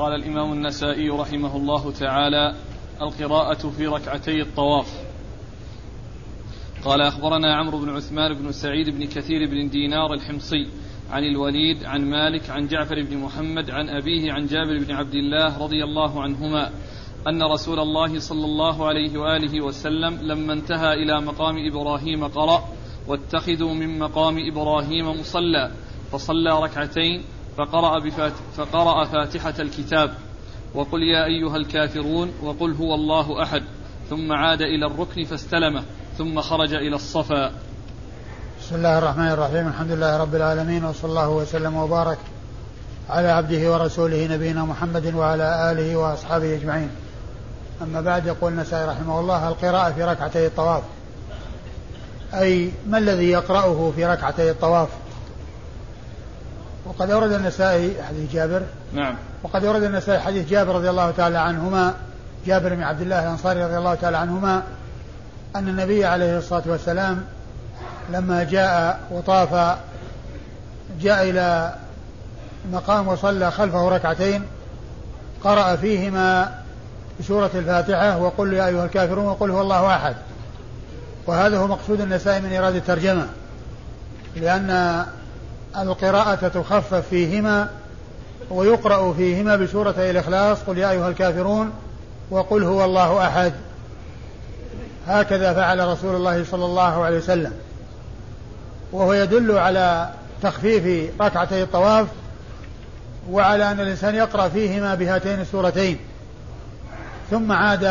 قال الإمام النسائي رحمه الله تعالى القراءة في ركعتي الطواف. قال أخبرنا عمرو بن عثمان بن سعيد بن كثير بن دينار الحمصي عن الوليد عن مالك عن جعفر بن محمد عن أبيه عن جابر بن عبد الله رضي الله عنهما أن رسول الله صلى الله عليه وآله وسلم لما انتهى إلى مقام إبراهيم قرأ واتخذوا من مقام إبراهيم مصلى فصلى ركعتين فقرأ, بفات فقرأ فاتحة الكتاب وقل يا أيها الكافرون وقل هو الله أحد ثم عاد إلى الركن فاستلمه ثم خرج إلى الصفا. بسم الله الرحمن الرحيم. الحمد لله رب العالمين وصلى الله وسلم وبارك على عبده ورسوله نبينا محمد وعلى آله وأصحابه أجمعين. أما بعد يقول النسائي رحمه الله القراءة في ركعتي الطواف. أي ما الذي يقرأه في ركعتي الطواف؟ وقد أورد النسائي حديث جابر. نعم. وقد أورد النسائي حديث جابر رضي الله تعالى عنهما جابر بن عبد الله الأنصاري رضي الله تعالى عنهما أن النبي عليه الصلاة والسلام لما جاء وطاف جاء إلى مقام وصلى خلفه ركعتين قرأ فيهما بسورة الفاتحة وقل يا أيها الكافرون وقل هو الله أحد. وهذا هو مقصود النسائي من إرادة الترجمة لأن القراءة تخفف فيهما ويقرأ فيهما بسورة الإخلاص قل يا أيها الكافرون وقل هو الله أحد. هكذا فعل رسول الله صلى الله عليه وسلم. وهو يدل على تخفيف ركعتي الطواف وعلى أن الإنسان يقرأ فيهما بهاتين السورتين. ثم عاد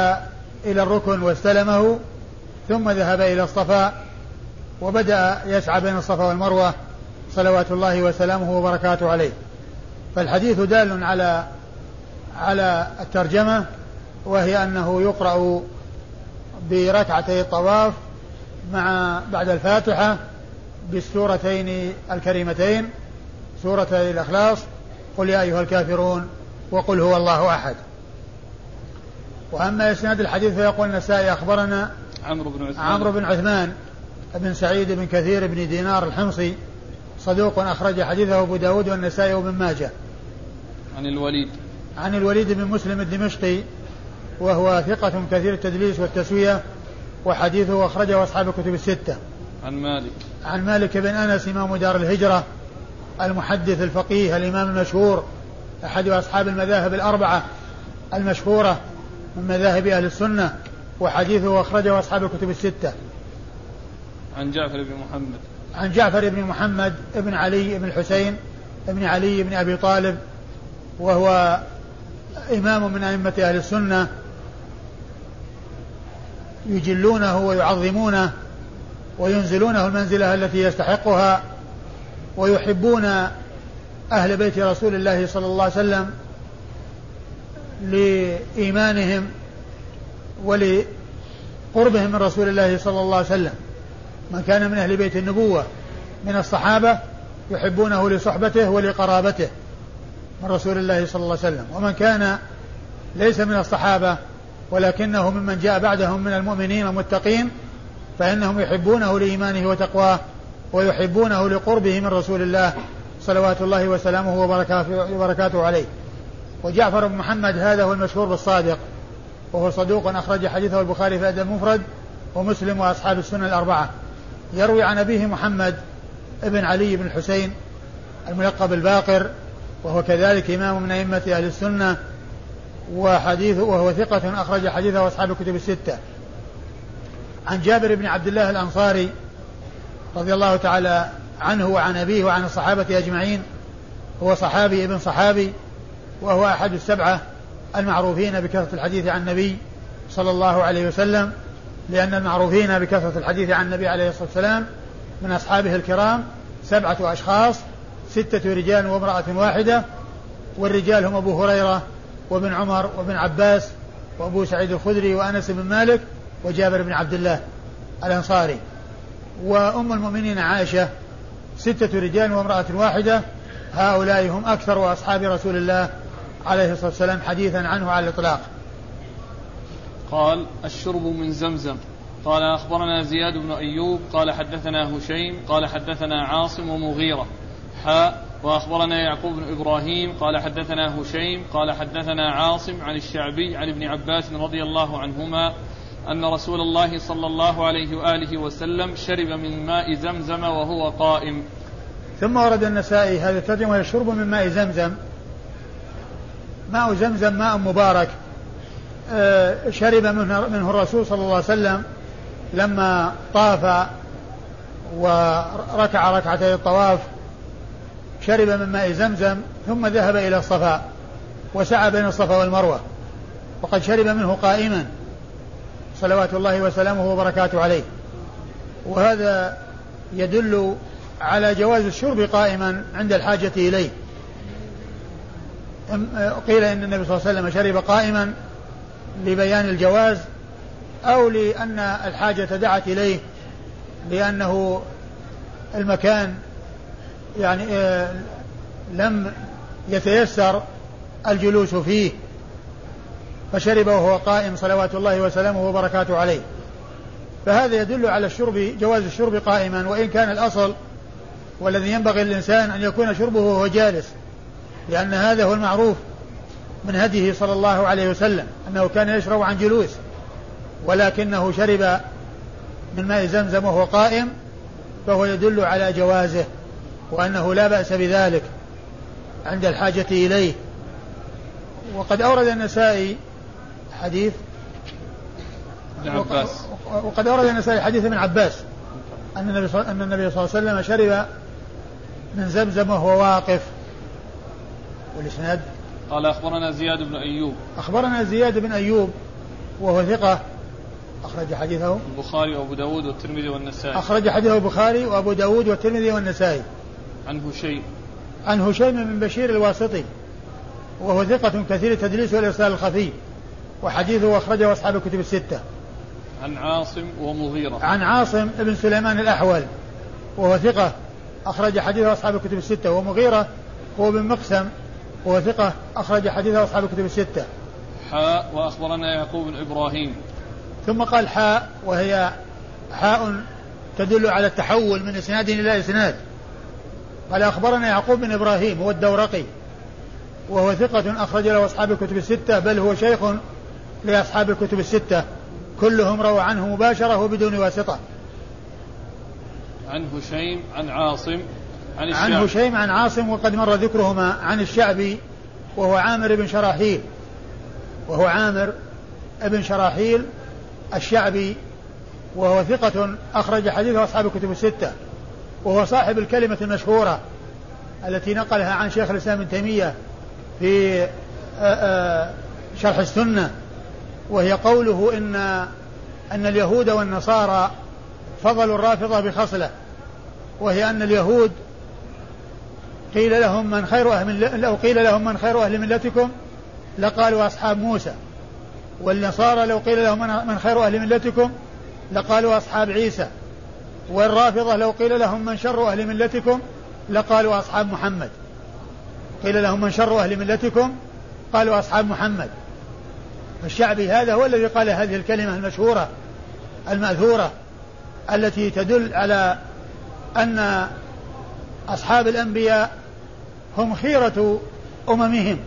إلى الركن واستلمه ثم ذهب إلى الصفا وبدأ يسعى بين الصفا والمروة. صلوات الله وسلامه وبركاته عليه. فالحديث دال على على الترجمة وهي أنه يقرأ بركعتي الطواف مع بعد الفاتحة بالسورتين الكريمتين سورة الإخلاص قل يا أيها الكافرون وقل هو الله أحد. وأما إسناد الحديث فيقول النسائي أخبرنا عمرو بن عثمان. عمرو بن عثمان بن سعيد بن كثير بن دينار الحمصي صدوق أخرج حديثه أبو داود والنسائي وابن ماجه. عن الوليد. عن الوليد بن مسلم الدمشقي وهو ثقة كثير التدليس والتسوية وحديثه أخرجه أصحاب الكتب الستة. عن مالك. عن مالك بن أنس إمام دار الهجرة المحدث الفقيه الإمام المشهور أحد أصحاب المذاهب الأربعة المشهورة من مذاهب أهل السنة وحديثه أخرجه أصحاب الكتب الستة. عن جعفر بن محمد. عن جعفر بن محمد بن علي بن الحسين بن علي بن أبي طالب وهو إمام من أئمة أهل السنة يجلونه ويعظمونه وينزلونه المنزلة التي يستحقها ويحبون أهل بيت رسول الله صلى الله عليه وسلم لإيمانهم ولقربهم من رسول الله صلى الله عليه وسلم. من كان من أهل بيت النبوة من الصحابة يحبونه لصحبته ولقرابته من رسول الله صلى الله عليه وسلم. ومن كان ليس من الصحابة ولكنه ممن جاء بعدهم من المؤمنين والمتقين فإنهم يحبونه لإيمانه وتقواه ويحبونه لقربه من رسول الله صلوات الله وسلامه وبركاته عليه. وجعفر بن محمد هذا هو المشهور بالصادق وهو صدوق أخرج حديثه البخاري في الأدب المفرد ومسلم وأصحاب السنة الأربعة. يروي عن أبيه محمد ابن علي بن الحسين الملقب الباقر وهو كذلك إمام من أئمة أهل السنة وحديثه وهو ثقة أخرج حديثه أصحاب الكتب الستة. عن جابر بن عبد الله الأنصاري رضي الله تعالى عنه وعن أبيه وعن الصحابة أجمعين هو صحابي ابن صحابي وهو أحد السبعة المعروفين بكثرة الحديث عن النبي صلى الله عليه وسلم. لأن المعروفين بكثرة الحديث عن النبي عليه الصلاة والسلام من أصحابه الكرام سبعة أشخاص ستة رجال وامرأة واحدة والرجال هم أبو هريرة وابن عمر وابن عباس وأبو سعيد الخدري وأنس بن مالك وجابر بن عبد الله الأنصاري. وأم المؤمنين عائشة ستة رجال وامرأة واحدة هؤلاء هم أكثر أصحاب رسول الله عليه الصلاة والسلام حديثا عنه على الإطلاق. قال الشرب من زمزم. قال أخبرنا زياد بن أيوب قال حدثنا هشيم قال حدثنا عاصم ومغيرة. حاء وأخبرنا يعقوب بن إبراهيم قال حدثنا هشيم قال حدثنا عاصم عن الشعبي عن ابن عباس رضي الله عنهما أن رسول الله صلى الله عليه وآله وسلم شرب من ماء زمزم وهو قائم. ثم ورد النسائي هذا الترجمة يشرب من ماء زمزم. ماء زمزم ماء مبارك. شرب منه الرسول صلى الله عليه وسلم لما طاف وركع ركعتي الطواف شرب من ماء زمزم ثم ذهب إلى الصفا وسعى بين الصفا والمروة. وقد شرب منه قائما صلوات الله وسلامه وبركاته عليه. وهذا يدل على جواز الشرب قائما عند الحاجة إليه. قيل إن النبي صلى الله عليه وسلم شرب قائما لبيان الجواز أو لأن الحاجة دعت إليه لأنه المكان يعني آه، لم يتيسر الجلوس فيه فشرب وهو قائم صلوات الله وسلامه وبركاته عليه. فهذا يدل على الشرب جواز الشرب قائما وإن كان الأصل والذي ينبغي للإنسان أن يكون شربه وهو جالس لأن هذا هو المعروف. من هديه صلى الله عليه وسلم أنه كان يشرب عن جلوس ولكنه شرب من ماء زمزم وهو قائم فهو يدل على جوازه وأنه لا بأس بذلك عند الحاجة إليه. وقد أورد النسائي حديث ابن عباس. وقد أورد النسائي حديث ابن عباس أن النبي صلى أن النبي صلى الله عليه وسلم شرب من زمزم وهو واقف. والإسناد قال أخبرنا زياد بن أيوب. أخبرنا زياد بن أيوب وهو ثقة. أخرج حديثه. البخاري وأبو داود والترمذي والنسائي. أخرج حديثه البخاري وأبو داود والترمذي والنسائي. عن هشيم عن هشيم بن بشير الواسطي وهو ثقة كثير التدليس والإرسال الخفي وحديثه أخرجه أصحاب الكتب الستة. عن عاصم ومغيرة. عن عاصم بن سليمان الأحول وهو ثقة أخرج حديثه أصحاب الكتب الستة. ومغيرة هو بن مقسم وهو ثقة أخرج حديثه أصحاب الكتب الستة. حاء وأخبرنا يعقوب بن إبراهيم. ثم قال حاء وهي حاء تدل على التحول من إسناد إلى إسناد. قال أخبرنا يعقوب بن إبراهيم هو الدورقي. وهو ثقة أخرج له أصحاب الكتب الستة بل هو شيخ لأصحاب الكتب الستة. كلهم روى عنه مباشرة وبدون واسطة. عن هشيم عن عاصم عن عن هشيم عن عاصم وقد مر ذكرهما عن الشعبي وهو عامر بن شراحيل. وهو عامر بن شراحيل الشعبي وهو ثقة أخرج حديثه أصحاب الكتب الستة. وهو صاحب الكلمة المشهورة التي نقلها عن شيخ الإسلام ابن تيمية في شرح السنة. وهي قوله إن أن اليهود والنصارى فضلوا الرافضة بخصلة. وهي أن اليهود قيل لهم من خير أهل لو قيل لهم من خير أهل ملتكم لقالوا أصحاب موسى. والنصارى لو قيل لهم من خير أهل ملتكم لقالوا أصحاب عيسى. والرافضة لو قيل لهم من شر أهل ملتكم لقالوا أصحاب محمد. قيل لهم من شر أهل ملتكم قالوا أصحاب محمد. الشعبي هذا هو الذي قال هذه الكلمة المشهورة المأثورة التي تدل على أن أصحاب الأنبياء هم خيرة أممهم.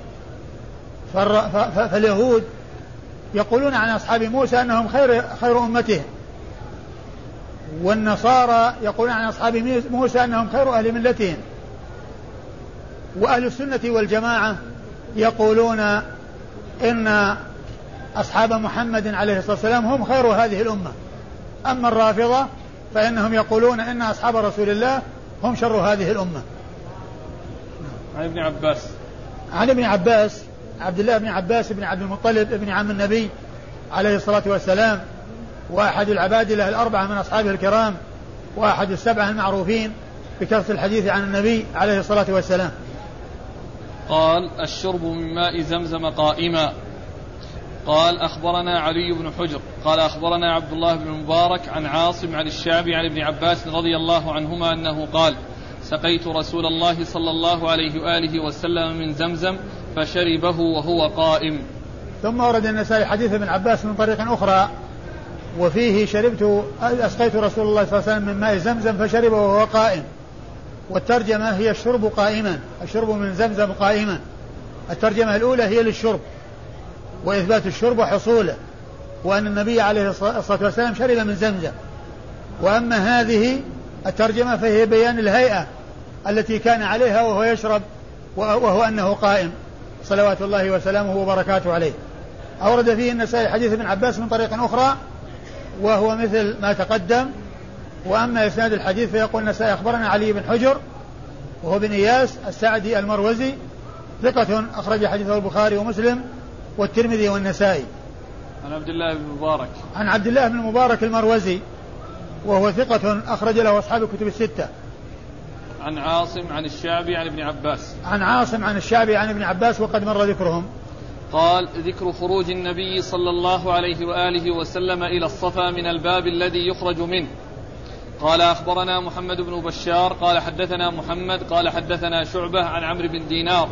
فاليهود يقولون عن أصحاب موسى أنهم خير خير أمتهم. والنصارى يقولون عن أصحاب موسى أنهم خير أهل ملتهم. وأهل السنة والجماعة يقولون إن أصحاب محمد عليه الصلاة والسلام هم خير هذه الأمة. أما الرافضة فإنهم يقولون إن أصحاب رسول الله هم شر هذه الأمة. عن ابن عباس. عن ابن عباس عبد الله بن عباس بن عبد المطلب بن عم النبي عليه الصلاة والسلام وأحد العبادلة الأربعة من أصحابه الكرام وأحد السبعة المعروفين بكثرة الحديث عن النبي عليه الصلاة والسلام. قال الشرب من ماء زمزم قائما. قال أخبرنا علي بن حجر. قال أخبرنا عبد الله بن مبارك عن عاصم عن الشعبي عن ابن عباس رضي الله عنهما أنه قال سقيت رسول الله صلى الله عليه وآله وسلم من زمزم فشربه وهو قائم. ثم ورد النسائي حديث ابن عباس من طريق أخرى وفيه شربت أسقيت رسول الله صلى الله عليه وسلم من ماء زمزم فشربه وهو قائم. والترجمة هي الشرب قائما الشرب من زمزم قائما. الترجمة الأولى هي للشرب وإثبات الشرب وحصوله وأن النبي عليه الصلاة والسلام شرب من زمزم. وأما هذه الترجمة فهي بيان الهيئة التي كان عليها وهو يشرب وهو أنه قائم. صلوات الله وسلامه وبركاته عليه. أورد فيه النسائي حديث ابن عباس من طريق أخرى وهو مثل ما تقدم. وأما إسناد الحديث فيقول النسائي أخبرنا علي بن حجر وهو بن إياس السعدي المروزي ثقة أخرج حديثه البخاري ومسلم والترمذي والنسائي. عن عبد الله بن المبارك عن عبد الله بن المبارك المروزي وهو ثقة أخرج له أصحاب الكتب الستة. عن عاصم عن الشعبي عن ابن عباس. عن عاصم عن الشعبي عن ابن عباس وقد مر ذكرهم. قال ذكر خروج النبي صلى الله عليه وآله وسلم إلى الصفا من الباب الذي يخرج منه. قال أخبرنا محمد بن بشار قال حدثنا محمد قال حدثنا شعبة عن عمرو بن دينار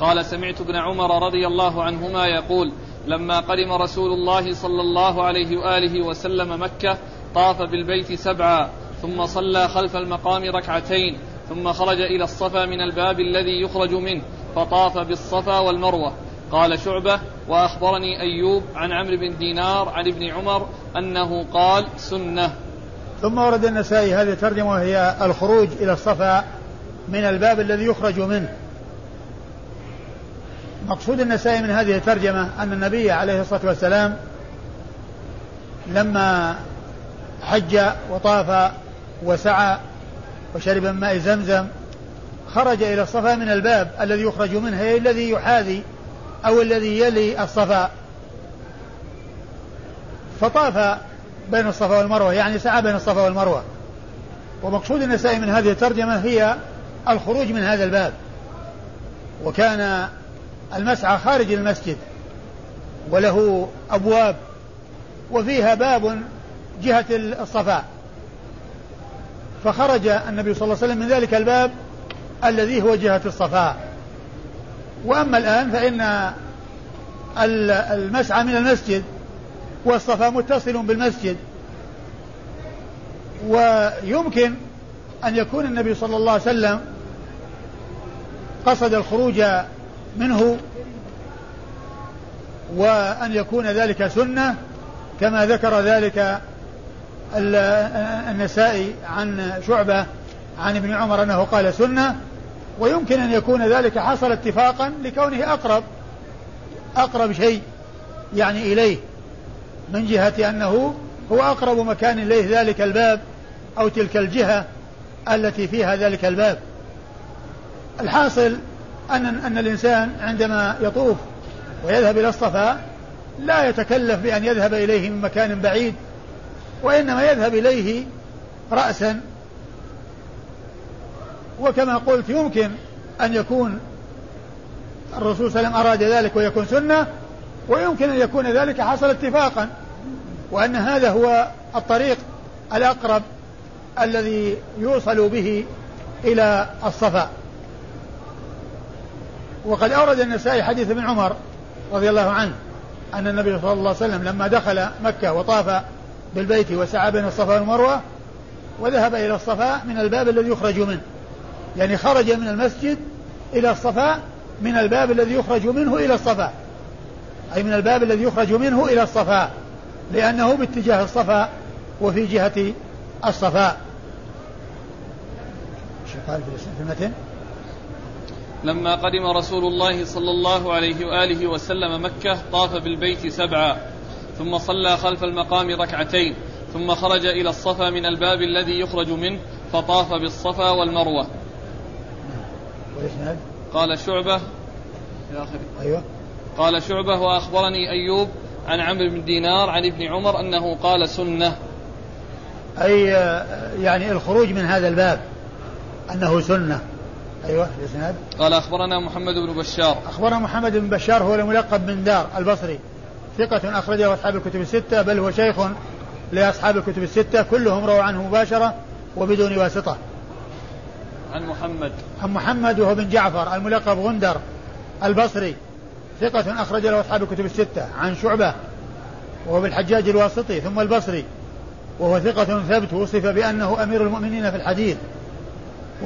قال سمعت ابن عمر رضي الله عنهما يقول لما قدم رسول الله صلى الله عليه وآله وسلم مكة طاف بالبيت سبعا ثم صلى خلف المقام ركعتين ثم خرج إلى الصفا من الباب الذي يخرج منه فطاف بالصفا والمروة. قال شعبة وأخبرني أيوب عن عمرو بن دينار عن ابن عمر أنه قال سنة. ثم ورد النسائي هذه الترجمة وهي الخروج إلى الصفا من الباب الذي يخرج منه. مقصود النسائي من هذه الترجمة أن النبي عليه الصلاة والسلام لما حج وطاف وسعى وشرب من ماء زمزم خرج إلى الصفا من الباب الذي يخرج منه الذي يحاذي أو الذي يلي الصفا. فطاف بين الصفا والمروة يعني سعى بين الصفا والمروة. ومقصود النسائي من هذه الترجمة هي الخروج من هذا الباب. وكان المسعى خارج المسجد وله أبواب وفيها باب جهة الصفا. فخرج النبي صلى الله عليه وسلم من ذلك الباب الذي هو جهة الصفا وأما الآن فإن المسعى من المسجد والصفا متصل بالمسجد. ويمكن أن يكون النبي صلى الله عليه وسلم قصد الخروج منه وأن يكون ذلك سنة كما ذكر ذلك النسائي عن شعبة عن ابن عمر أنه قال سنة ويمكن أن يكون ذلك حصل اتفاقا لكونه أقرب أقرب شيء يعني إليه من جهة أنه هو أقرب مكان إليه ذلك الباب أو تلك الجهة التي فيها ذلك الباب. الحاصل أن أن الإنسان عندما يطوف ويذهب إلى الصفا لا يتكلف بأن يذهب إليه من مكان بعيد وإنما يذهب إليه رأسا. وكما قلت يمكن أن يكون الرسول صلى الله عليه وسلم أراد ذلك ويكون سنة ويمكن أن يكون ذلك حصل اتفاقا وأن هذا هو الطريق الأقرب الذي يوصل به إلى الصفا. وقد أورد النسائي حديث ابن عمر رضي الله عنه أن النبي صلى الله عليه وسلم لما دخل مكة وطاف بالبيت وسعى بين الصفا والمروة وذهب إلى الصفا من الباب الذي يخرج منه. يعني خرج من المسجد إلى الصفا من الباب الذي يخرج منه إلى الصفا. أي من الباب الذي يخرج منه إلى الصفا. لأنه باتجاه الصفا وفي جهة الصفا. قال في المتن؟ لما قدم رسول الله صلى الله عليه وآله وسلم مكة طاف بالبيت سبعا. ثم صلى خلف المقام ركعتين ثم خرج إلى الصفا من الباب الذي يخرج منه فطاف بالصفا والمروة. والإسناد قال شعبة إلى آخره. أيوه. قال شعبة وأخبرني أيوب عن عمرو بن دينار عن ابن عمر أنه قال سنة. أي يعني الخروج من هذا الباب أنه سنة. أيوه الإسناد؟ قال أخبرنا محمد بن بشار. أخبرنا محمد بن بشار هو الملقب من دار البصري. ثقة أخرجه أصحاب الكتب الستة بل هو شيخ لأصحاب الكتب الستة كلهم رووا عنه مباشرة وبدون واسطة. عن محمد. عن محمد وهو بن جعفر الملقب غندر البصري ثقة أخرج له أصحاب الكتب الستة. عن شعبة وهو بالحجاج الواسطي ثم البصري وهو ثقة ثبت وصف بأنه أمير المؤمنين في الحديث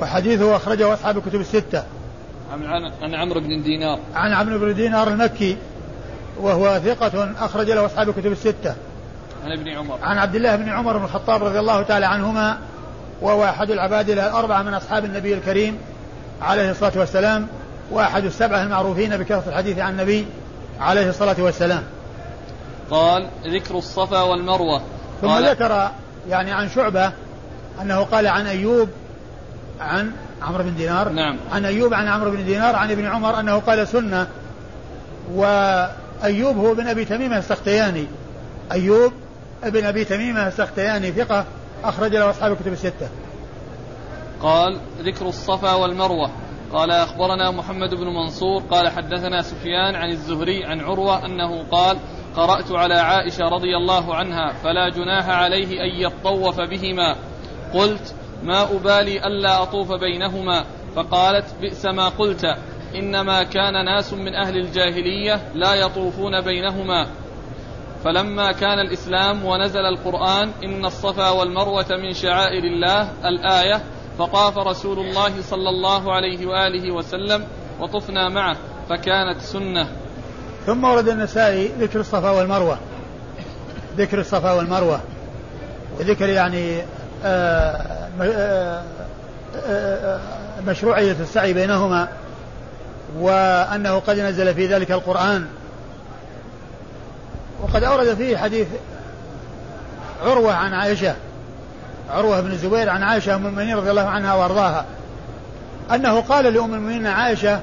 وحديثه أخرجه أصحاب الكتب الستة. عن عن عمرو بن دينار. عن عمرو بن دينار المكي وهو ثقة أخرج له أصحاب الكتب الستة. عن ابن عمر. عن عبد الله بن عمر بن الخطاب رضي الله تعالى عنهما وهو أحد العباد الأربعة من أصحاب النبي الكريم عليه الصلاة والسلام وأحد السبعة المعروفين بكثرة الحديث عن النبي عليه الصلاة والسلام. قال ذكر الصفا والمروة. ثم ذكر يعني عن شعبة أنه قال عن أيوب عن عمرو بن دينار. نعم. عن أيوب عن عمرو بن دينار عن ابن عمر أنه قال سنة. وأيوب هو بن أبي تميمة السختياني. أيوب ابن أبي تميمة السختياني ثقة أخرج له أصحاب الكتب الستة. قال ذكر الصفا والمروة. قال أخبرنا محمد بن منصور. قال حدثنا سفيان عن الزهري عن عروة أنه قال قرأت على عائشة رضي الله عنها فلا جناح عليه أن يطوف بهما. قلت ما أبالي ألا أطوف بينهما. فقالت بئس ما قلت. إنما كان ناس من أهل الجاهلية لا يطوفون بينهما. فلما كان الإسلام ونزل القرآن إن الصفا والمروة من شعائر الله الآية فطاف رسول الله صلى الله عليه وآله وسلم وطفنا معه فكانت سنة. ثم ورد النسائي ذكر الصفا والمروة. ذكر الصفا والمروة. وذكر يعني آه، آه، آه، مشروعية السعي بينهما. وأنه قد نزل في ذلك القرآن. وقد أورد فيه حديث عروة عن عائشة عروة بن الزبير عن عائشة أم المؤمنين رضي الله عنها وأرضاها أنه قال لأم المؤمنين عائشة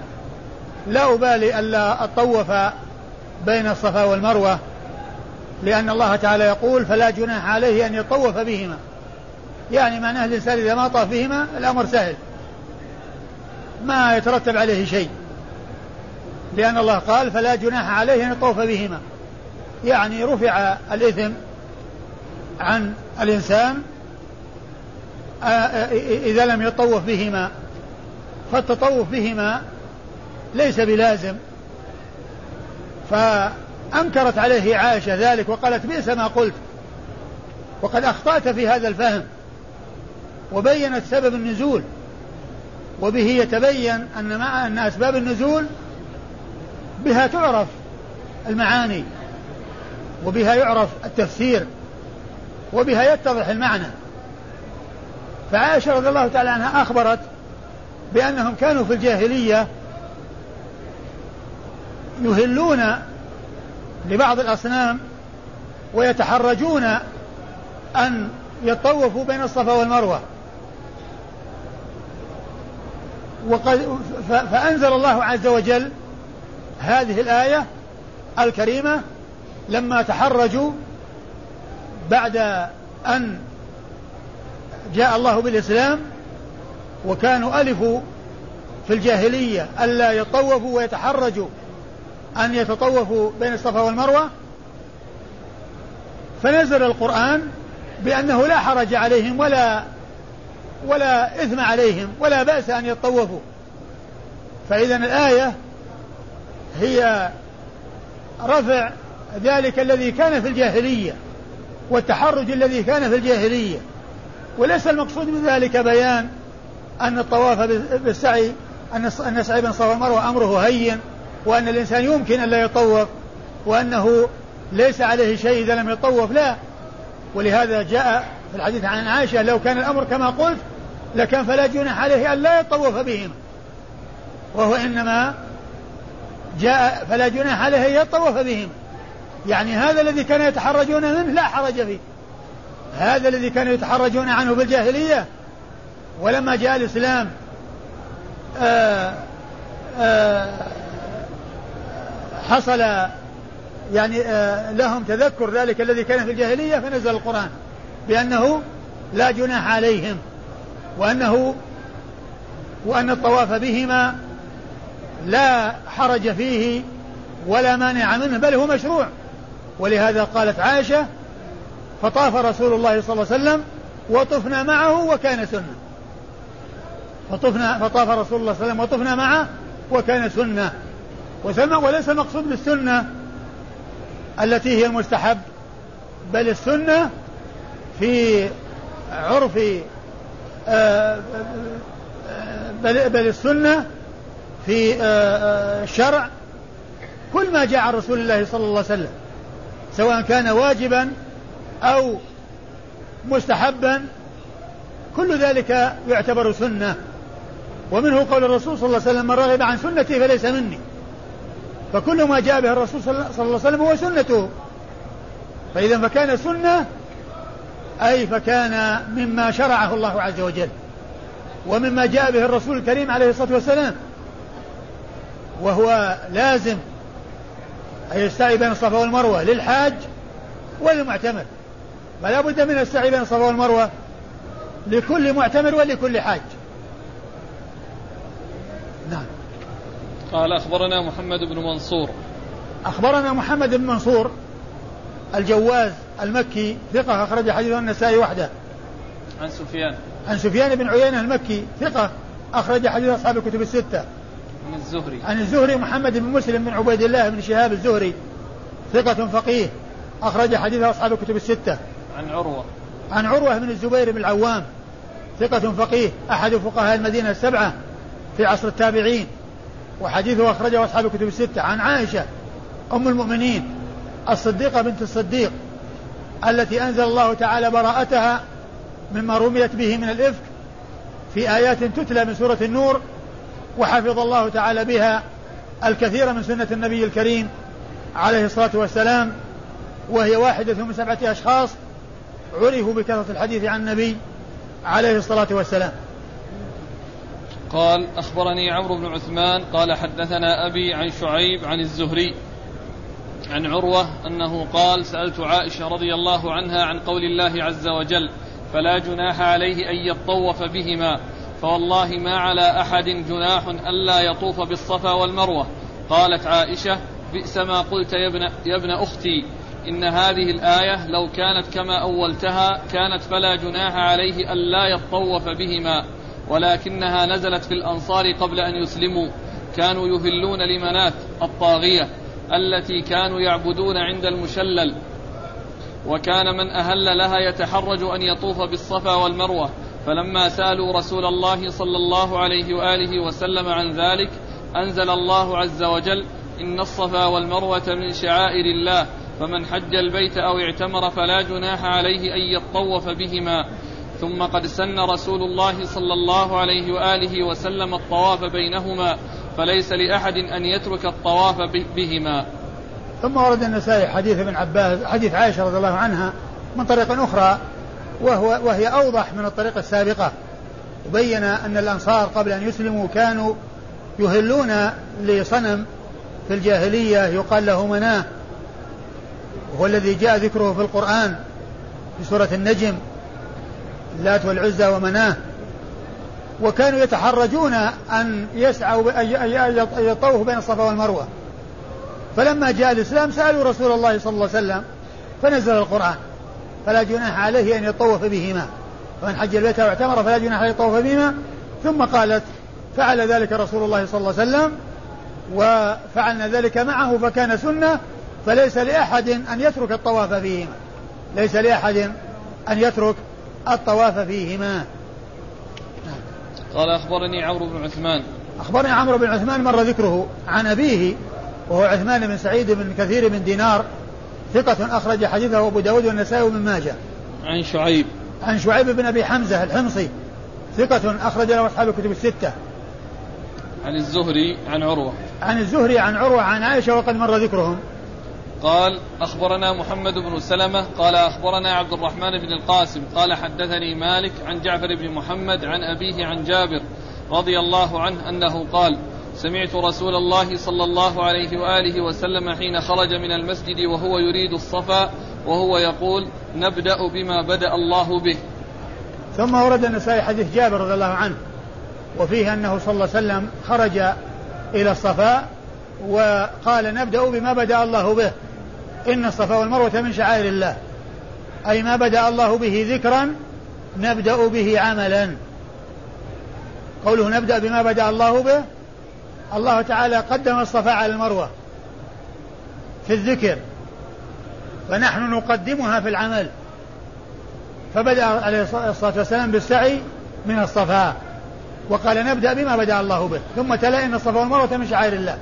لا أبالي ألا أطوف بين الصفا والمروة لأن الله تعالى يقول فلا جناح عليه أن يطوف بهما يعني معناه الإنسان إذا ما طاف بهما الأمر سهل ما يترتب عليه شيء. لأن الله قال فلا جناح عليه أن يطوف بهما. يعني رفع الإثم عن الإنسان إذا لم يطوف بهما. فالتطوف بهما ليس بلازم. فأنكرت عليه عائشة ذلك وقالت بئس ما قلت. وقد أخطأت في هذا الفهم. وبينت سبب النزول. وبه يتبين أن مع أن أسباب النزول بها تعرف المعاني وبها يعرف التفسير وبها يتضح المعنى. فعائشة رضي الله تعالى عنها أخبرت بأنهم كانوا في الجاهلية يهلون لبعض الأصنام ويتحرجون أن يطوفوا بين الصفا والمروة. وقد فأنزل الله عز وجل هذه الآية الكريمة لما تحرجوا بعد أن جاء الله بالإسلام وكانوا ألفوا في الجاهلية ألا يطوفوا ويتحرجوا أن يتطوفوا بين الصفا والمروة فنزل القرآن بأنه لا حرج عليهم ولا ولا إثم عليهم ولا بأس أن يطوفوا فإذا الآية هي رفع ذلك الذي كان في الجاهلية والتحرج الذي كان في الجاهلية. وليس المقصود من ذلك بيان أن الطواف بالسعي أن السعي بين الصفا والمروة أمره هين وأن الإنسان يمكن أن لا يطوف وأنه ليس عليه شيء إذا لم يطوف لا. ولهذا جاء في الحديث عن عائشة لو كان الأمر كما قلت لكان فلا جناح عليه أن لا يطوف بهما. وهو إنما جاء فلا جناح عليه أن يطوف بهما يعني هذا الذي كانوا يتحرجون منه لا حرج فيه. هذا الذي كانوا يتحرجون عنه بالجاهلية. ولما جاء الإسلام آآ آآ حصل يعني لهم تذكر ذلك الذي كان في الجاهلية فنزل القرآن بأنه لا جناح عليهم وأنه وأن الطواف بهما لا حرج فيه ولا مانع منه بل هو مشروع. ولهذا قالت عائشة فطاف رسول الله صلى الله عليه وسلم وطفنا معه وكان سنة. فطفنا فطاف رسول الله صلى الله عليه وسلم وطفنا معه وكان سنة. وسمع وليس المقصود بالسنة التي هي المستحب بل السنة في عرف آه، بل, بل السنة في الشرع كل ما جاء عن رسول الله صلى الله عليه وسلم سواء كان واجبا أو مستحبا كل ذلك يعتبر سنة. ومنه قول الرسول صلى الله عليه وسلم من رغب عن سنتي فليس مني. فكل ما جاء به الرسول صلى الله عليه وسلم هو سنته. فإذا فكان سنة أي فكان مما شرعه الله عز وجل ومما جاء به الرسول الكريم عليه الصلاة والسلام. وهو لازم أن يستعي بين الصفا والمروة للحاج وللمعتمر. فلا بد من السعي بين الصفا والمروة لكل معتمر ولكل حاج. نعم. قال أخبرنا محمد بن منصور. أخبرنا محمد بن منصور الجواز المكي ثقة أخرج حديثه النسائي وحده. عن سفيان. عن سفيان بن عيينة المكي ثقة أخرج حديث أصحاب الكتب الستة. عن الزهري. عن الزهري محمد بن مسلم بن عبيد الله بن شهاب الزهري ثقة فقيه أخرج حديث أصحاب الكتب الستة. عن عروة. عن عروة بن الزبير بن العوام ثقة فقيه أحد فقهاء المدينة السبعة في عصر التابعين. وحديثه أخرجه أصحاب الكتب الستة. عن عائشة أم المؤمنين الصديقة بنت الصديق التي أنزل الله تعالى براءتها مما رميت به من الإفك في آيات تتلى من سورة النور وحفظ الله تعالى بها الكثير من سنة النبي الكريم عليه الصلاة والسلام وهي واحدة من سبعة أشخاص عرفوا بكثرة الحديث عن النبي عليه الصلاة والسلام. قال أخبرني عمرو بن عثمان قال حدثنا أبي عن شعيب عن الزهري عن عروة أنه قال سألت عائشة رضي الله عنها عن قول الله عز وجل فلا جناح عليه أن يطوف بهما فوالله ما على أحد جناح ألا يطوف بالصفا والمروة. قالت عائشة بئس ما قلت يا ابن, يا ابن أختي. إن هذه الآية لو كانت كما أولتها كانت فلا جناح عليه ألا يطوف بهما. ولكنها نزلت في الأنصار قبل أن يسلموا. كانوا يهلون لمنات الطاغية التي كانوا يعبدون عند المشلل. وكان من أهل لها يتحرج أن يطوف بالصفا والمروة. فلما سالوا رسول الله صلى الله عليه وآله وسلم عن ذلك أنزل الله عز وجل إن الصفا والمروة من شعائر الله فمن حج البيت أو اعتمر فلا جناح عليه أن يطوف بهما ثم قد سن رسول الله صلى الله عليه وآله وسلم الطواف بينهما فليس لأحد أن يترك الطواف بهما. ثم ورد النسائي حديث ابن عباس حديث عائشة رضي الله عنها من طريق أخرى وهو وهي أوضح من الطريقة السابقة. وبين أن الأنصار قبل أن يسلموا كانوا يهلون لصنم في الجاهلية يقال له مناه وهو الذي جاء ذكره في القرآن في سورة النجم اللات والعزى ومناه. وكانوا يتحرجون أن يسعوا أن يطوفوا بين الصفا والمروة. فلما جاء الإسلام سألوا رسول الله صلى الله عليه وسلم فنزل القرآن. فلا جناح عليه أن يطوف بهما. ومن حج البيت أو اعتمر فلا جناح عليه يطوف بهما. ثم قالت فعل ذلك رسول الله صلى الله عليه وسلم وفعلنا ذلك معه فكان سنة فليس لأحد أن يترك الطواف فيهما. ليس لأحد أن يترك الطواف فيهما. قال أخبرني عمرو بن عثمان. أخبرني عمرو بن عثمان مر ذكره عن أبيه وهو عثمان بن سعيد بن كثير بن دينار ثقة أخرج حديثه أبو داود والنسائي وابن ماجه. عن شعيب. عن شعيب بن أبي حمزة الحمصي. ثقة أخرج له أصحاب الكتب الستة. عن الزهري عن عروة. عن الزهري عن عروة عن عائشة وقد مر ذكرهم. قال أخبرنا محمد بن سلمة قال أخبرنا عبد الرحمن بن القاسم قال حدثني مالك عن جعفر بن محمد عن أبيه عن جابر رضي الله عنه أنه قال سمعت رسول الله صلى الله عليه وآله وسلم حين خرج من المسجد وهو يريد الصفا وهو يقول نبدأ بما بدأ الله به. ثم ورد النسائي حديث جابر رضي الله عنه وفيه أنه صلى الله عليه وسلم خرج إلى الصفا وقال نبدأ بما بدأ الله به. إن الصفا والمروة من شعائر الله. أي ما بدأ الله به ذكرا نبدأ به عملا. قوله نبدأ بما بدأ الله به الله تعالى قدم الصفا على المروة في الذكر فنحن نقدمها في العمل. فبدأ عليه الصلاة والسلام بالسعي من الصفا. وقال نبدأ بما بدأ الله به. ثم تلا إن الصفا والمروة من شعائر الله.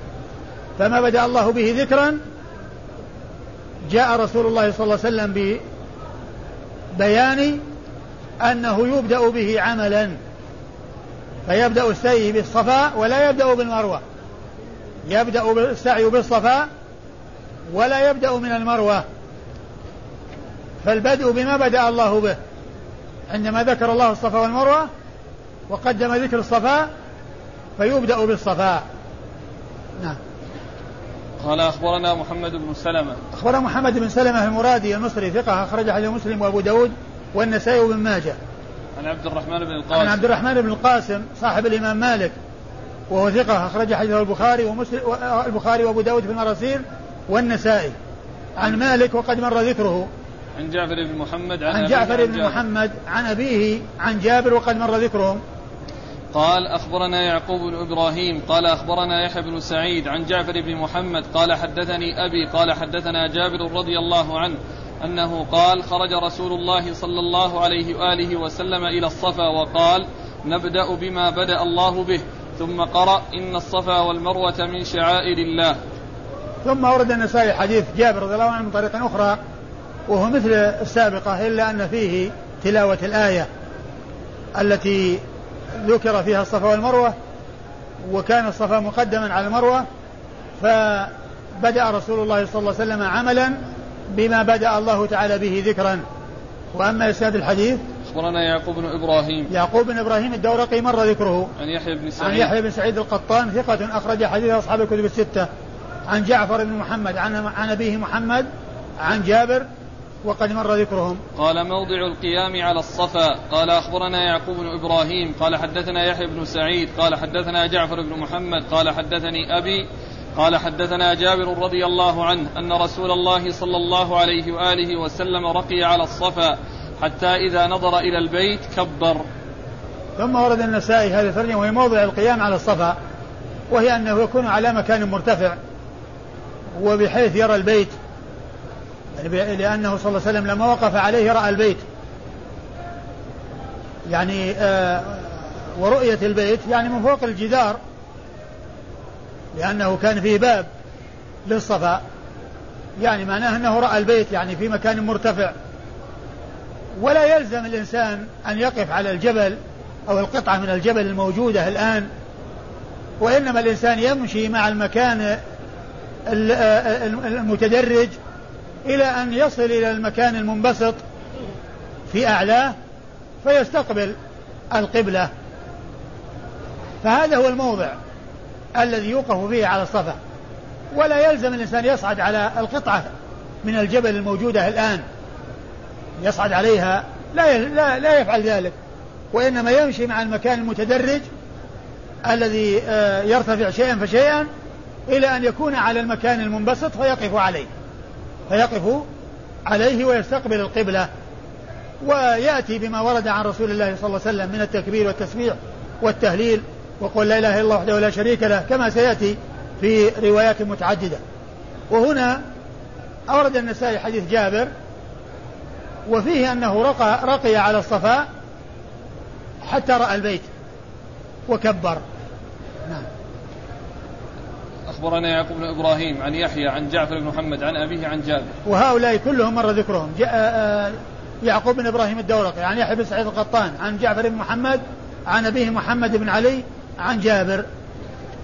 فما بدأ الله به ذكرا جاء رسول الله صلى الله عليه وسلم ببيان أنه يبدأ به عملا. فيبدأ السعي بالصفا ولا يبدأ بالمروة. يبدأ السعي بالصفا ولا يبدأ من المروة. فالبدء بما بدأ الله به. عندما ذكر الله الصفا والمروة وقدم ذكر الصفا فيبدأ بالصفا. نعم. قال أخبرنا محمد بن سلمة. أخبرنا محمد بن سلمة المرادي المصري ثقة أخرج حديث مسلم وأبو داود والنسائي وابن ماجه. عن عبد الرحمن بن القاسم. عن عبد الرحمن بن القاسم صاحب الإمام مالك وهو ثقة أخرج حديثه البخاري ومسلم البخاري وأبو داود في المراسيل والنسائي. عن مالك وقد مر ذكره. عن جعفر بن محمد عن, عن جعفر بن محمد عن أبيه عن جابر وقد مر ذكرهم. قال أخبرنا يعقوب بن إبراهيم قال أخبرنا يحيى بن سعيد عن جعفر بن محمد قال حدثني أبي قال حدثنا جابر رضي الله عنه أنه قال خرج رسول الله صلى الله عليه وآله وسلم إلى الصفا وقال نبدأ بما بدأ الله به. ثم قرأ إن الصفا والمروة من شعائر الله. ثم ورد النسائي حديث جابر رضي الله عنه من طريق أخرى وهو مثل السابقة إلا أن فيه تلاوة الآية التي ذكر فيها الصفا والمروة وكان الصفا مقدما على المروة فبدأ رسول الله صلى الله عليه وسلم عملا بما بدأ الله تعالى به ذكرا. وأما إسناد الحديث أخبرنا يعقوب بن إبراهيم. يعقوب بن إبراهيم الدورقي مر ذكره. عن يحيى بن سعيد. عن يحيى بن سعيد القطان ثقة أخرج حديث أصحاب الكتب الستة. عن جعفر بن محمد عن عن أبيه محمد عن جابر وقد مر ذكرهم. قال موضع القيام على الصفا. قال أخبرنا يعقوب بن إبراهيم. قال حدثنا يحيى بن سعيد. قال حدثنا جعفر بن محمد. قال حدثني أبي. قال حدثنا جابر رضي الله عنه أن رسول الله صلى الله عليه وآله وسلم رقي على الصفا حتى إذا نظر إلى البيت كبر. ثم ورد النسائي هذه الترجمة وهي موضع القيام على الصفا وهي أنه يكون على مكان مرتفع وبحيث يرى البيت يعني لأنه صلى الله عليه وسلم لما وقف عليه رأى البيت. يعني آه ورؤية البيت يعني من فوق الجدار. لأنه كان فيه باب للصفا يعني معناه أنه رأى البيت يعني في مكان مرتفع. ولا يلزم الإنسان أن يقف على الجبل أو القطعة من الجبل الموجودة الآن وإنما الإنسان يمشي مع المكان المتدرج إلى أن يصل إلى المكان المنبسط في أعلاه فيستقبل القبلة. فهذا هو الموضع. الذي يوقف فيه على الصفا. ولا يلزم الإنسان يصعد على القطعة من الجبل الموجودة الآن. يصعد عليها. لا لا لا يفعل ذلك. وإنما يمشي مع المكان المتدرج الذي آه، يرتفع شيئا فشيئا إلى أن يكون على المكان المنبسط فيقف عليه. فيقف عليه ويستقبل القبلة. ويأتي بما ورد عن رسول الله صلى الله عليه وسلم من التكبير والتسبيح والتهليل. وقل لا إله إلا الله وحده لا شريك له كما سيأتي في روايات متعددة. وهنا أورد النسائي حديث جابر وفيه أنه رقى, رقي على الصفاء حتى رأى البيت وكبر. نعم. أخبرنا يعقوب بن إبراهيم عن يحيى عن جعفر بن محمد عن أبيه عن جابر. وهؤلاء كلهم مر ذكرهم. آه، آه، يعقوب بن إبراهيم الدورقي عن يحيى بن سعيد القطان عن جعفر بن محمد عن أبيه محمد بن علي عن جابر.